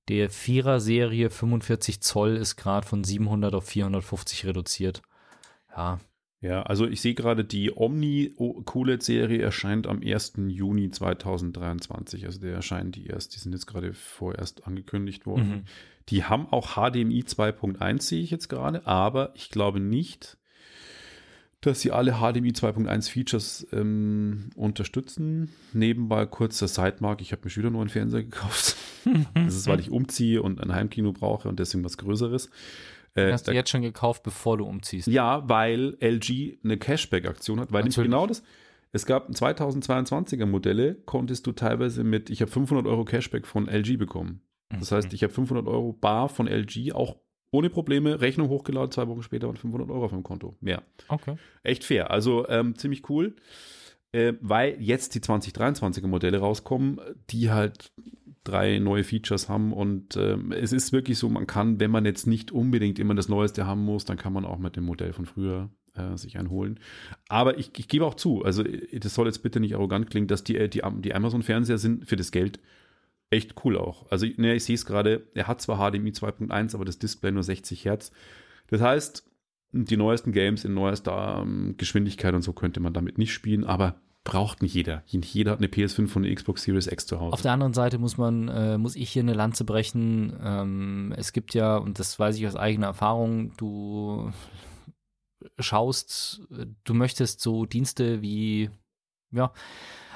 Der Vierer-Serie 45 Zoll ist gerade von 700 auf 450 reduziert. Ja, ja, also ich sehe gerade, die Omni QLED-Serie erscheint am 1. Juni 2023. Also der erscheint die erst, die sind jetzt gerade vorerst angekündigt worden. Mhm. Die haben auch HDMI 2.1, sehe ich jetzt gerade, aber ich glaube nicht, dass sie alle HDMI 2.1 Features ähm, unterstützen. Nebenbei kurzer Sidemark, ich habe mir wieder nur einen Fernseher gekauft. das ist, weil ich umziehe und ein Heimkino brauche und deswegen was Größeres. Äh, Hast du jetzt schon gekauft, bevor du umziehst? Ja, weil LG eine Cashback-Aktion hat, weil Natürlich. genau das. Es gab 2022er Modelle, konntest du teilweise mit, ich habe 500 Euro Cashback von LG bekommen. Das mhm. heißt, ich habe 500 Euro bar von LG, auch ohne Probleme, Rechnung hochgeladen, zwei Wochen später waren 500 Euro auf meinem Konto. Mehr. Okay. Echt fair. Also ähm, ziemlich cool, äh, weil jetzt die 2023er Modelle rauskommen, die halt drei neue Features haben. Und äh, es ist wirklich so, man kann, wenn man jetzt nicht unbedingt immer das Neueste haben muss, dann kann man auch mit dem Modell von früher äh, sich einholen. Aber ich, ich gebe auch zu, also das soll jetzt bitte nicht arrogant klingen, dass die, die, die Amazon-Fernseher sind für das Geld echt cool auch. Also ne, ich sehe es gerade, er hat zwar HDMI 2.1, aber das Display nur 60 Hertz. Das heißt, die neuesten Games in neuester ähm, Geschwindigkeit und so könnte man damit nicht spielen, aber braucht nicht jeder. Jeder hat eine PS5 von der Xbox Series X zu Hause. Auf der anderen Seite muss man, äh, muss ich hier eine Lanze brechen. Ähm, es gibt ja, und das weiß ich aus eigener Erfahrung, du schaust, du möchtest so Dienste wie, ja,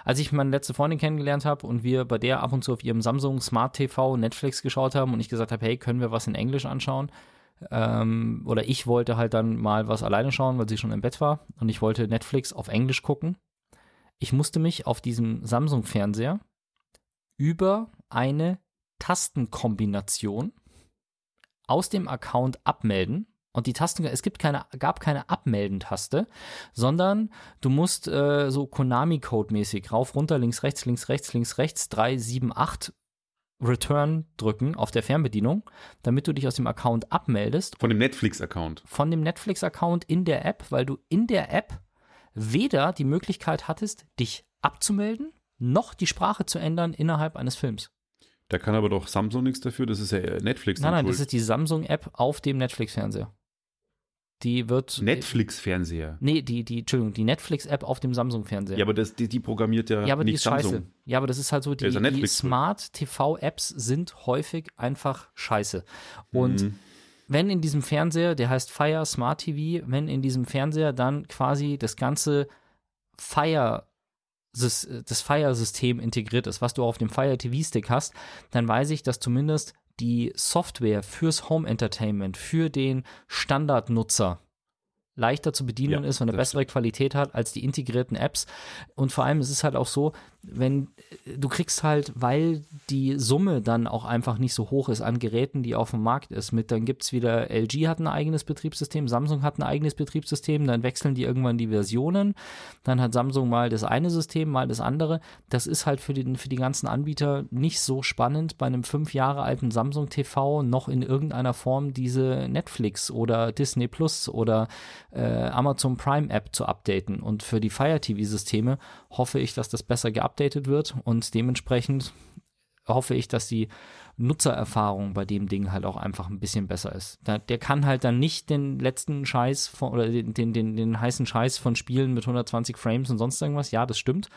als ich meine letzte Freundin kennengelernt habe und wir bei der ab und zu auf ihrem Samsung Smart TV Netflix geschaut haben und ich gesagt habe, hey, können wir was in Englisch anschauen? Ähm, oder ich wollte halt dann mal was alleine schauen, weil sie schon im Bett war und ich wollte Netflix auf Englisch gucken ich musste mich auf diesem Samsung-Fernseher über eine Tastenkombination aus dem Account abmelden. Und die Tasten, es gibt keine, gab keine Abmelden-Taste, sondern du musst äh, so Konami-Code-mäßig rauf, runter, links, rechts, links, rechts, links, rechts, 3, 7, 8 Return drücken auf der Fernbedienung, damit du dich aus dem Account abmeldest. Von dem Netflix-Account. Von dem Netflix-Account in der App, weil du in der App weder die Möglichkeit hattest, dich abzumelden, noch die Sprache zu ändern innerhalb eines Films. Da kann aber doch Samsung nichts dafür, das ist ja Netflix. Nein, nein, das ist die Samsung-App auf dem Netflix-Fernseher. Die wird. Netflix-Fernseher. Nee, die, die, Entschuldigung, die Netflix-App auf dem Samsung-Fernseher. Ja, aber das, die, die programmiert ja, ja aber nicht die ist Samsung. scheiße. Ja, aber das ist halt so, die, die Smart-TV-Apps sind häufig einfach scheiße. Und mhm wenn in diesem Fernseher, der heißt Fire Smart TV, wenn in diesem Fernseher dann quasi das ganze Fire das Fire-System integriert ist, was du auf dem Fire TV-Stick hast, dann weiß ich, dass zumindest die Software fürs Home Entertainment, für den Standardnutzer leichter zu bedienen ja, ist und eine bessere stimmt. Qualität hat als die integrierten Apps. Und vor allem ist es halt auch so, wenn du kriegst halt, weil die Summe dann auch einfach nicht so hoch ist an Geräten, die auf dem Markt ist, mit dann gibt es wieder, LG hat ein eigenes Betriebssystem, Samsung hat ein eigenes Betriebssystem, dann wechseln die irgendwann die Versionen, dann hat Samsung mal das eine System, mal das andere. Das ist halt für, den, für die ganzen Anbieter nicht so spannend, bei einem fünf Jahre alten Samsung TV noch in irgendeiner Form diese Netflix oder Disney Plus oder äh, Amazon Prime App zu updaten. Und für die Fire TV-Systeme hoffe ich, dass das besser geupdatet wird und dementsprechend hoffe ich, dass die Nutzererfahrung bei dem Ding halt auch einfach ein bisschen besser ist. Der, der kann halt dann nicht den letzten Scheiß von, oder den, den, den, den heißen Scheiß von Spielen mit 120 Frames und sonst irgendwas. Ja, das stimmt.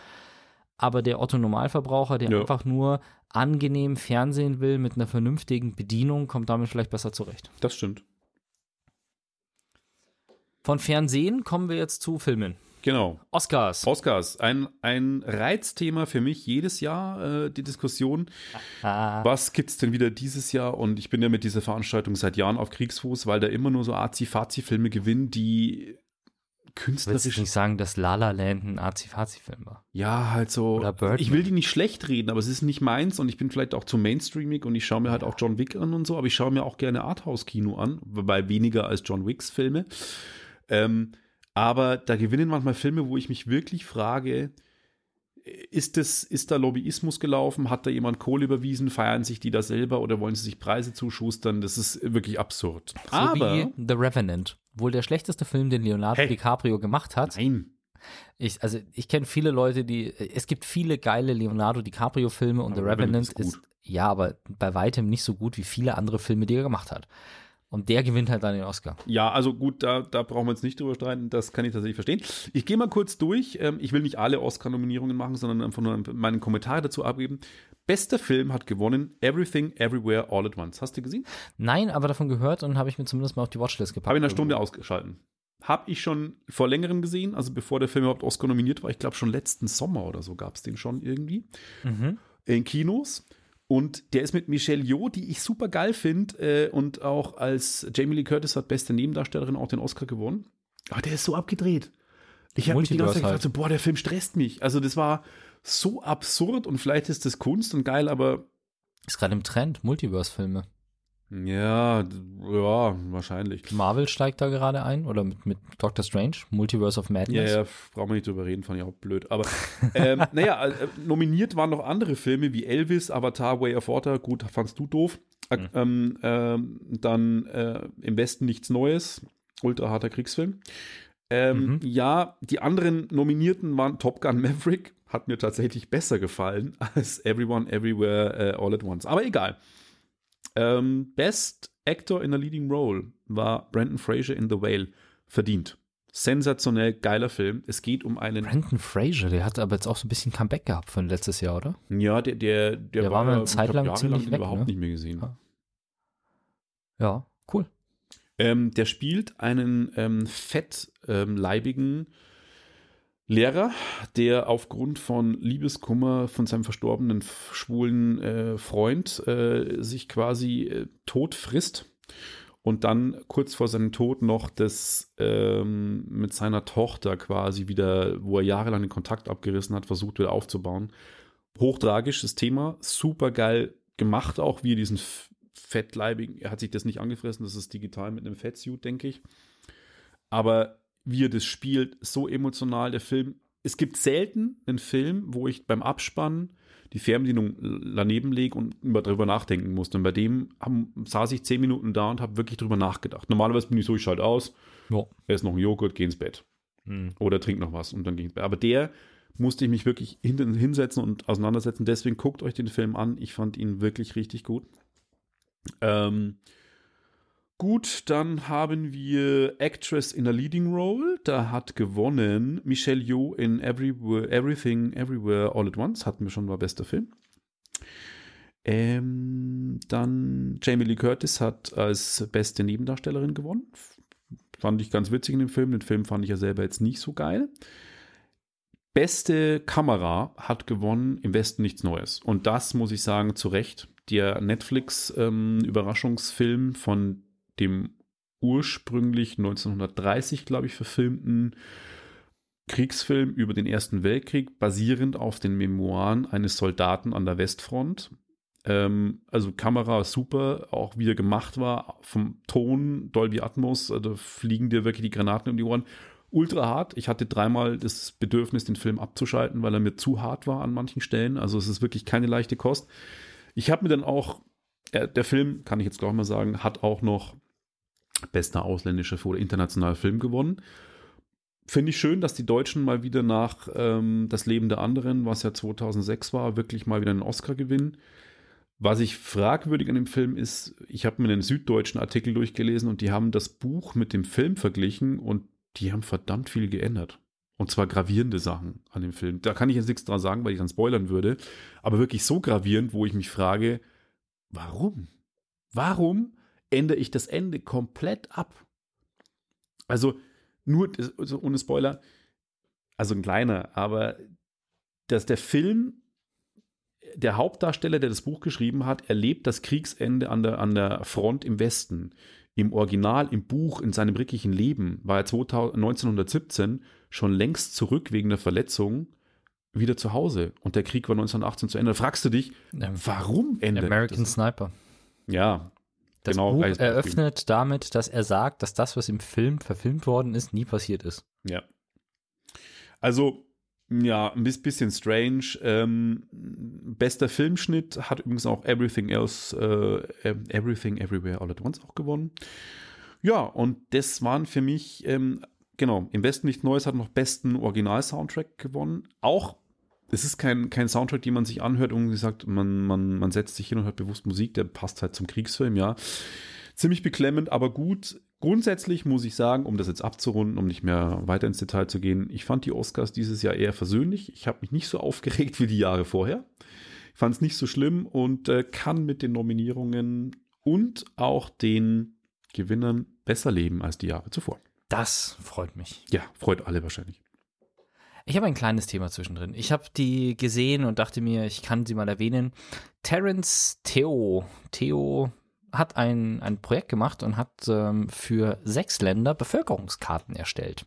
aber der Otto-Normalverbraucher, der Ja. einfach nur angenehm Fernsehen will mit einer vernünftigen Bedienung, kommt damit vielleicht besser zurecht. Das stimmt. Von Fernsehen kommen wir jetzt zu Filmen. Genau. Oscars. Oscars, ein, ein Reizthema für mich jedes Jahr, äh, die Diskussion. Ah, Was gibt's denn wieder dieses Jahr? Und ich bin ja mit dieser Veranstaltung seit Jahren auf Kriegsfuß, weil da immer nur so Azi-Fazi-Filme gewinnen, die willst du künstlerisch. nicht sagen, dass La La Land ein Azi-Fazi-Film war? Ja, halt so. Oder Birdman. Ich will die nicht schlecht reden, aber es ist nicht meins und ich bin vielleicht auch zu mainstreamig und ich schaue mir halt auch John Wick an und so, aber ich schaue mir auch gerne Arthouse-Kino an, wobei weniger als John Wicks Filme. Ähm, aber da gewinnen manchmal Filme, wo ich mich wirklich frage, ist, das, ist da Lobbyismus gelaufen? Hat da jemand Kohle überwiesen? Feiern sich die da selber oder wollen sie sich Preise zuschustern? Das ist wirklich absurd. So aber wie The Revenant. Wohl der schlechteste Film, den Leonardo Hey. DiCaprio gemacht hat. nein, Ich, also ich kenne viele Leute, die. Es gibt viele geile Leonardo DiCaprio-Filme und Aber The Revenant Revenant ist ist, ja, aber bei weitem nicht so gut wie viele andere Filme, die er gemacht hat. Und der gewinnt halt dann den Oscar. Ja, also gut, da, da brauchen wir jetzt nicht drüber streiten, das kann ich tatsächlich verstehen. Ich gehe mal kurz durch. Ähm, Ich will nicht alle Oscar-Nominierungen machen, sondern einfach nur meinen Kommentar dazu abgeben. Bester Film hat gewonnen Everything, Everywhere, All at Once. Hast du gesehen? Nein, aber davon gehört und habe ich mir zumindest mal auf die Watchlist gepackt. Habe ich in einer Stunde ausgeschalten. Habe ich schon vor längerem gesehen, also bevor der Film überhaupt Oscar nominiert war. Ich glaube schon letzten Sommer oder so gab es den schon irgendwie. Mhm. in Kinos. Und der ist mit Michelle Yeoh, die ich super geil finde. Äh, und auch als Jamie Lee Curtis hat beste Nebendarstellerin auch den Oscar gewonnen. Aber der ist so abgedreht. Ich habe mich die ganze Zeit Multiverse gefragt, so, boah, der Film stresst mich. Also das war so absurd und vielleicht ist das Kunst und geil, aber Ist gerade im Trend, Multiverse-Filme. Ja, ja, wahrscheinlich. Marvel steigt da gerade ein oder mit, mit Doctor Strange, Multiverse of Ja, Madness. ja, brauchen wir nicht drüber reden, fand ich auch blöd. Aber ähm, naja, äh, nominiert waren noch andere Filme wie Elvis, Avatar, Way of Water. Gut, fandst du doof. Äh, ähm, ähm, dann äh, Im Westen nichts Neues. Ultra harter Kriegsfilm. Ähm, Mhm. Ja, die anderen Nominierten waren Top Gun Maverick. Hat mir tatsächlich besser gefallen als Everyone, Everywhere, äh, All at Once. Aber egal. Ähm, Best Actor in a Leading Role war Brandon Fraser in The Whale. Verdient. Sensationell geiler Film. Es geht um einen. Brandon Fraser, der hat aber jetzt auch so ein bisschen Comeback gehabt von letztes Jahr, oder? Ja, der, der, der, Der war mal eine Zeit lang ziemlich weg, überhaupt ne? nicht mehr gesehen. Ja. Ja, cool. Ähm, der spielt einen ähm, fettleibigen Lehrer, der aufgrund von Liebeskummer von seinem verstorbenen schwulen äh, Freund äh, sich quasi äh, tot frisst und dann kurz vor seinem Tod noch das ähm, mit seiner Tochter quasi wieder, wo er jahrelang den Kontakt abgerissen hat, versucht wieder aufzubauen. Hochtragisches Thema, super geil gemacht auch, wie er diesen fettleibigen, er hat sich das nicht angefressen, das ist digital mit einem Fettsuit, denke ich. Aber wie er das spielt, so emotional, der Film. Es gibt selten einen Film, wo ich beim Abspannen die Fernbedienung daneben lege und über, darüber nachdenken musste. Und bei dem haben, saß ich zehn Minuten da und habe wirklich drüber nachgedacht. Normalerweise bin ich so, ich schalte aus, Ja. ist noch ein Joghurt, geh ins Bett. Oder trink noch was und dann ging ins Bett. Aber der musste ich mich wirklich hin, hinsetzen und auseinandersetzen. Deswegen guckt euch den Film an. Ich fand ihn wirklich richtig gut. Ähm, gut, dann haben wir Actress in a Leading Role. Da hat gewonnen Michelle Yeoh in Everywhere, Everything, Everywhere, All at Once. Hatten wir schon mal bester Film. Ähm, dann Jamie Lee Curtis hat als beste Nebendarstellerin gewonnen. Fand ich ganz witzig in dem Film. Den Film fand ich ja selber jetzt nicht so geil. Beste Kamera hat gewonnen im Westen nichts Neues. Und das muss ich sagen, zu Recht. Der Netflix-Überraschungsfilm von dem ursprünglich 1930, glaube ich, verfilmten Kriegsfilm über den Ersten Weltkrieg, basierend auf den Memoiren eines Soldaten an der Westfront. Ähm, also Kamera super, auch wie er gemacht war, vom Ton, Dolby Atmos, also fliegen dir wirklich die Granaten um die Ohren. Ultra hart. Ich hatte dreimal das Bedürfnis, den Film abzuschalten, weil er mir zu hart war an manchen Stellen. Also es ist wirklich keine leichte Kost. Ich habe mir dann auch, äh, der Film, kann ich jetzt gleich mal sagen, hat auch noch bester ausländischer oder internationaler Film gewonnen. Finde ich schön, dass die Deutschen mal wieder nach ähm, Das Leben der anderen, was ja 2006 war, wirklich mal wieder einen Oscar gewinnen. Was ich fragwürdig an dem Film ist, ich habe mir einen süddeutschen Artikel durchgelesen und die haben das Buch mit dem Film verglichen und die haben verdammt viel geändert. Und zwar gravierende Sachen an dem Film. Da kann ich jetzt nichts dran sagen, weil ich dann spoilern würde. Aber wirklich so gravierend, wo ich mich frage, warum? Warum ändere ich das Ende komplett ab? Also, nur, also ohne Spoiler, also ein kleiner, aber dass der Film, der Hauptdarsteller, der das Buch geschrieben hat, erlebt das Kriegsende an der, an der Front im Westen. Im Original, im Buch, in seinem wirklichen Leben war er 2000, 1917 schon längst zurück wegen der Verletzung wieder zu Hause. Und der Krieg war 1918 zu Ende. Da fragst du dich, warum endet American das? Sniper. Ja, das genau, Buch eröffnet damit, dass er sagt, dass das, was im Film verfilmt worden ist, nie passiert ist. Ja. Also, ja, ein bisschen strange. Ähm, bester Filmschnitt hat übrigens auch Everything Else, äh, Everything Everywhere All at Once auch gewonnen. Ja, und das waren für mich, ähm, genau, im Westen nichts Neues hat noch besten Original-Soundtrack gewonnen. Auch, es ist kein, kein Soundtrack, den man sich anhört und sagt, man, man, man setzt sich hin und hört bewusst Musik, der passt halt zum Kriegsfilm, ja. Ziemlich beklemmend, aber gut. Grundsätzlich muss ich sagen, um das jetzt abzurunden, um nicht mehr weiter ins Detail zu gehen, ich fand die Oscars dieses Jahr eher versöhnlich. Ich habe mich nicht so aufgeregt wie die Jahre vorher. Ich fand es nicht so schlimm und äh, kann mit den Nominierungen und auch den Gewinnern besser leben als die Jahre zuvor. Das freut mich. Ja, freut alle wahrscheinlich. Ich habe ein kleines Thema zwischendrin. Ich habe die gesehen und dachte mir, ich kann sie mal erwähnen. Terence Theo, Theo hat ein, ein Projekt gemacht und hat ähm, für sechs Länder Bevölkerungskarten erstellt.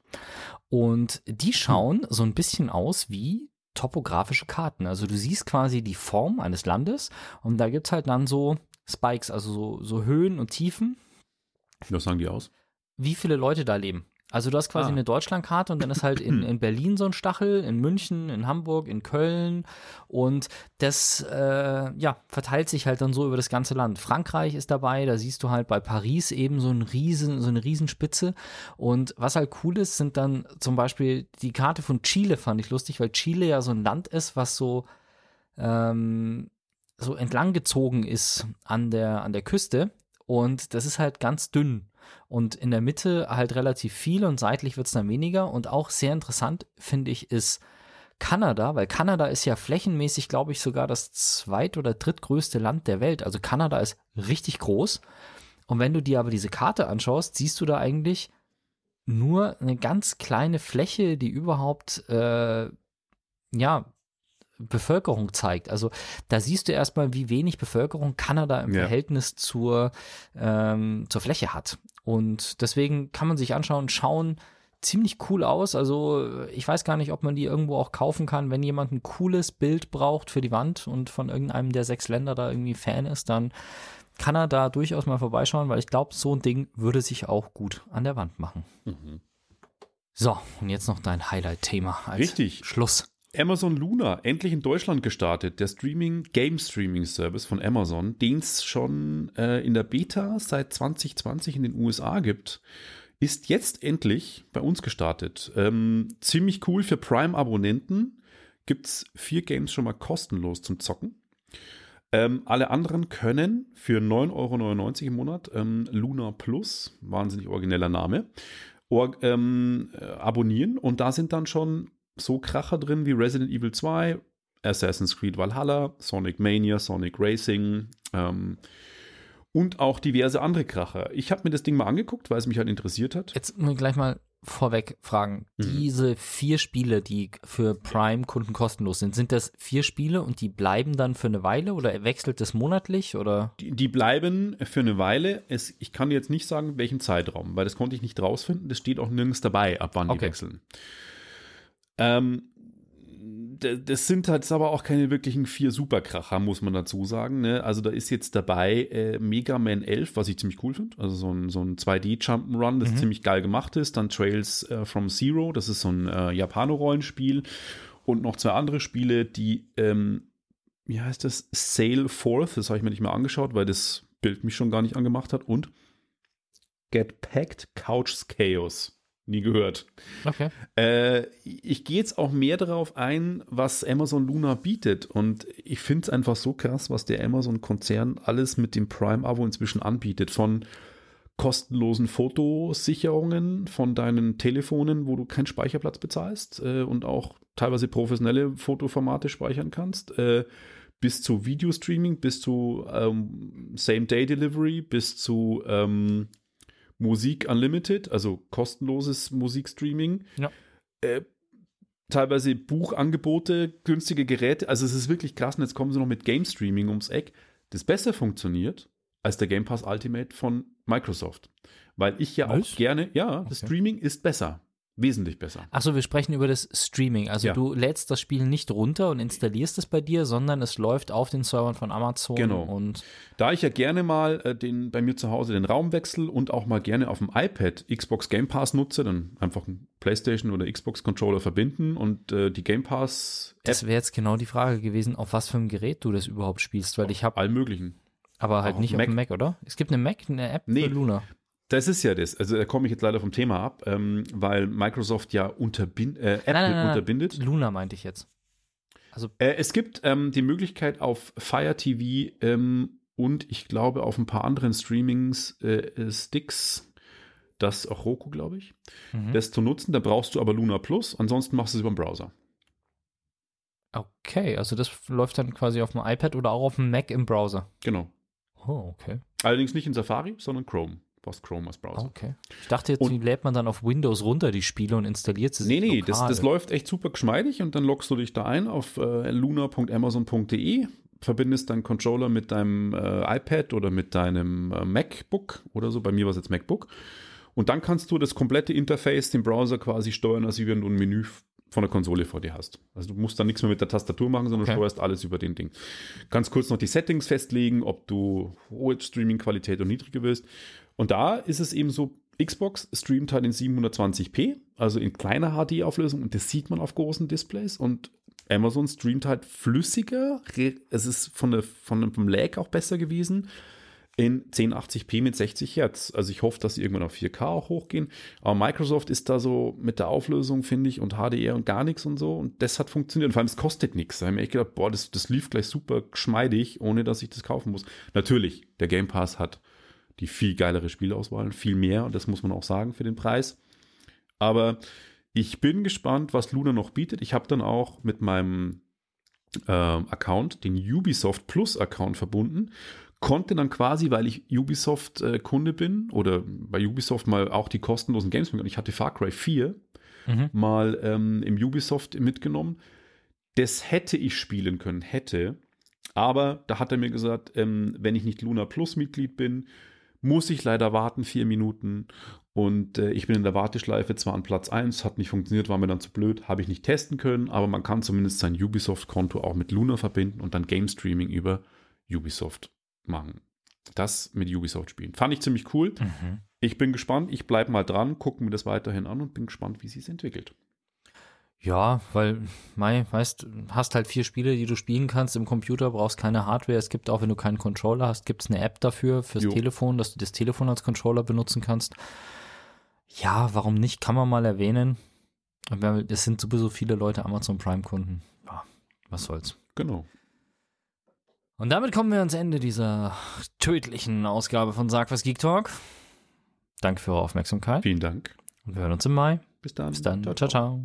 Und die schauen so ein bisschen aus wie topografische Karten. Also du siehst quasi die Form eines Landes und da gibt es halt dann so Spikes, also so, so Höhen und Tiefen. Was sagen die aus? Wie viele Leute da leben. Also du hast quasi ah. eine Deutschlandkarte und dann ist halt in, in Berlin so ein Stachel, in München, in Hamburg, in Köln und das äh, ja, verteilt sich halt dann so über das ganze Land. Frankreich ist dabei, da siehst du halt bei Paris eben so, ein riesen, so eine Riesenspitze und was halt cool ist, sind dann zum Beispiel die Karte von Chile fand ich lustig, weil Chile ja so ein Land ist, was so ähm, so entlang gezogen ist an der, an der Küste und das ist halt ganz dünn und in der Mitte halt relativ viel und seitlich wird es dann weniger. Und auch sehr interessant, finde ich, ist Kanada, weil Kanada ist ja flächenmäßig, glaube ich, sogar das zweit- oder drittgrößte Land der Welt. Also Kanada ist richtig groß. Und wenn du dir aber diese Karte anschaust, siehst du da eigentlich nur eine ganz kleine Fläche, die überhaupt, äh, ja, Bevölkerung zeigt. Also da siehst du erstmal, wie wenig Bevölkerung Kanada im ja. Verhältnis zur, ähm, zur Fläche hat. Und deswegen kann man sich anschauen, schauen ziemlich cool aus. Also ich weiß gar nicht, ob man die irgendwo auch kaufen kann. Wenn jemand ein cooles Bild braucht für die Wand und von irgendeinem der sechs Länder da irgendwie Fan ist, dann kann er da durchaus mal vorbeischauen, weil ich glaube, so ein Ding würde sich auch gut an der Wand machen. Mhm. So, und jetzt noch dein Highlight-Thema als Richtig. Schluss. Amazon Luna, endlich in Deutschland gestartet. Der Streaming, Game Streaming Service von Amazon, den es schon äh, in der Beta seit 2020 in den USA gibt, ist jetzt endlich bei uns gestartet. Ähm, ziemlich cool für Prime-Abonnenten. Gibt es vier Games schon mal kostenlos zum Zocken. Ähm, alle anderen können für 9,99 Euro im Monat ähm, Luna Plus, wahnsinnig origineller Name, or, ähm, äh, abonnieren. Und da sind dann schon so Kracher drin wie Resident Evil 2, Assassin's Creed Valhalla, Sonic Mania, Sonic Racing ähm, und auch diverse andere Kracher. Ich habe mir das Ding mal angeguckt, weil es mich halt interessiert hat. Jetzt muss ich gleich mal vorweg fragen. Mhm. Diese vier Spiele, die für Prime-Kunden kostenlos sind, sind das vier Spiele und die bleiben dann für eine Weile oder wechselt das monatlich oder? Die, die bleiben für eine Weile. Es, ich kann jetzt nicht sagen, welchen Zeitraum, weil das konnte ich nicht rausfinden. Das steht auch nirgends dabei, ab wann okay. die wechseln. Ähm, das sind halt aber auch keine wirklichen vier Superkracher, muss man dazu sagen. Ne? Also da ist jetzt dabei äh, Mega Man 11, was ich ziemlich cool finde. Also so ein, so ein 2D-Jump'n'Run, das mhm. ziemlich geil gemacht ist. Dann Trails äh, from Zero, das ist so ein äh, Japano-Rollenspiel. Und noch zwei andere Spiele, die, ähm, wie heißt das? Sail Forth, das habe ich mir nicht mehr angeschaut, weil das Bild mich schon gar nicht angemacht hat. Und Get Packed Couch Chaos. Nie gehört. Okay. Äh, ich gehe jetzt auch mehr darauf ein, was Amazon Luna bietet. Und ich finde es einfach so krass, was der Amazon-Konzern alles mit dem Prime-Abo inzwischen anbietet. Von kostenlosen Fotosicherungen von deinen Telefonen, wo du keinen Speicherplatz bezahlst äh, und auch teilweise professionelle Fotoformate speichern kannst, äh, bis zu Videostreaming, bis zu ähm, Same-Day-Delivery, bis zu ähm, Musik Unlimited, also kostenloses Musikstreaming. Ja. Äh, teilweise Buchangebote, günstige Geräte. Also es ist wirklich krass. Und jetzt kommen sie noch mit Game Streaming ums Eck, das besser funktioniert als der Game Pass Ultimate von Microsoft. Weil ich ja Was? auch gerne, ja, das Okay. Streaming ist besser. Wesentlich besser. Achso, wir sprechen über das Streaming. Also Ja. du lädst das Spiel nicht runter und installierst es bei dir, sondern es läuft auf den Servern von Amazon Genau. und Da ich ja gerne mal äh, den, bei mir zu Hause den Raum wechsle und auch mal gerne auf dem iPad Xbox Game Pass nutze, dann einfach einen PlayStation oder Xbox Controller verbinden und äh, die Game Pass App das wäre jetzt genau die Frage gewesen, auf was für einem Gerät du das überhaupt spielst, weil ich habe allen möglichen. aber halt auf nicht auf dem Mac, oder? Es gibt eine Mac, eine App Nee. für Luna. Das ist ja das. Also da komme ich jetzt leider vom Thema ab, ähm, weil Microsoft ja unterbin äh, Apple Nein, nein, nein, unterbindet. Luna meinte ich jetzt. Äh, es gibt ähm, die Möglichkeit auf Fire TV ähm, und ich glaube auf ein paar anderen Streamings äh, Sticks, das auch Roku, glaube ich, Mhm. das zu nutzen. Da brauchst du aber Luna Plus, ansonsten machst du es über den Browser. Okay, also das läuft dann quasi auf dem iPad oder auch auf dem Mac im Browser. Genau. Oh, okay. Allerdings nicht in Safari, sondern Chrome. Brauchst Chrome als Browser. Okay. Ich dachte jetzt, Und- die lädt man dann auf Windows runter, die Spiele, und installiert sie Nee, nee, das, lokal. das läuft echt super geschmeidig und dann loggst du dich da ein auf äh, luna.amazon.de, verbindest deinen Controller mit deinem äh, iPad oder mit deinem äh, MacBook oder so, bei mir war es jetzt MacBook. Und dann kannst du das komplette Interface, den Browser quasi steuern, als wenn du ein Menü von der Konsole vor dir hast. Also du musst dann nichts mehr mit der Tastatur machen, sondern Okay. steuerst alles über den Ding. Kannst kurz noch die Settings festlegen, ob du hohe Streaming-Qualität oder niedrige willst. Und da ist es eben so, Xbox streamt halt in 720p, also in kleiner HD-Auflösung und das sieht man auf großen Displays und Amazon streamt halt flüssiger, es ist von der, von vom Lag auch besser gewesen, in 1080p mit 60 Hertz. Also ich hoffe, dass sie irgendwann auf 4K auch hochgehen. Aber Microsoft ist da so mit der Auflösung, finde ich, und HDR und gar nichts und so. Und das hat funktioniert. Und vor allem, es kostet nichts. Da habe ich mir echt gedacht, boah, das, das lief gleich super geschmeidig, ohne dass ich das kaufen muss. Natürlich, der Game Pass hat die viel geilere Spielauswahl, viel mehr. Und das muss man auch sagen für den Preis. Aber ich bin gespannt, was Luna noch bietet. Ich habe dann auch mit meinem ähm, Account, den Ubisoft Plus Account verbunden, konnte dann quasi, weil ich Ubisoft äh, Kunde bin oder bei Ubisoft mal auch die kostenlosen Games mitgenommen. Ich hatte Far Cry 4 Mhm. mal ähm, im Ubisoft mitgenommen. Das hätte ich spielen können, hätte. Aber da hat er mir gesagt, ähm, wenn ich nicht Luna Plus Mitglied bin, muss ich leider warten, vier Minuten. Und äh, ich bin in der Warteschleife zwar an Platz 1, hat nicht funktioniert, war mir dann zu blöd, habe ich nicht testen können, aber man kann zumindest sein Ubisoft-Konto auch mit Luna verbinden und dann Game Streaming über Ubisoft machen. Das mit Ubisoft spielen. Fand ich ziemlich cool. Mhm. Ich bin gespannt, ich bleibe mal dran, gucke mir das weiterhin an und bin gespannt, wie sie es entwickelt. Ja, weil, Mai, weißt, hast halt vier Spiele, die du spielen kannst im Computer, brauchst keine Hardware. Es gibt auch, wenn du keinen Controller hast, gibt es eine App dafür, fürs Jo. Telefon, dass du das Telefon als Controller benutzen kannst. Ja, warum nicht? Kann man mal erwähnen. Es sind sowieso viele Leute Amazon Prime-Kunden. Ja, was soll's. Genau. Und damit kommen wir ans Ende dieser tödlichen Ausgabe von Sag was Geek Talk. Danke für eure Aufmerksamkeit Vielen Dank. und wir hören uns im Mai. Bis dann. Bis dann. ciao. ciao.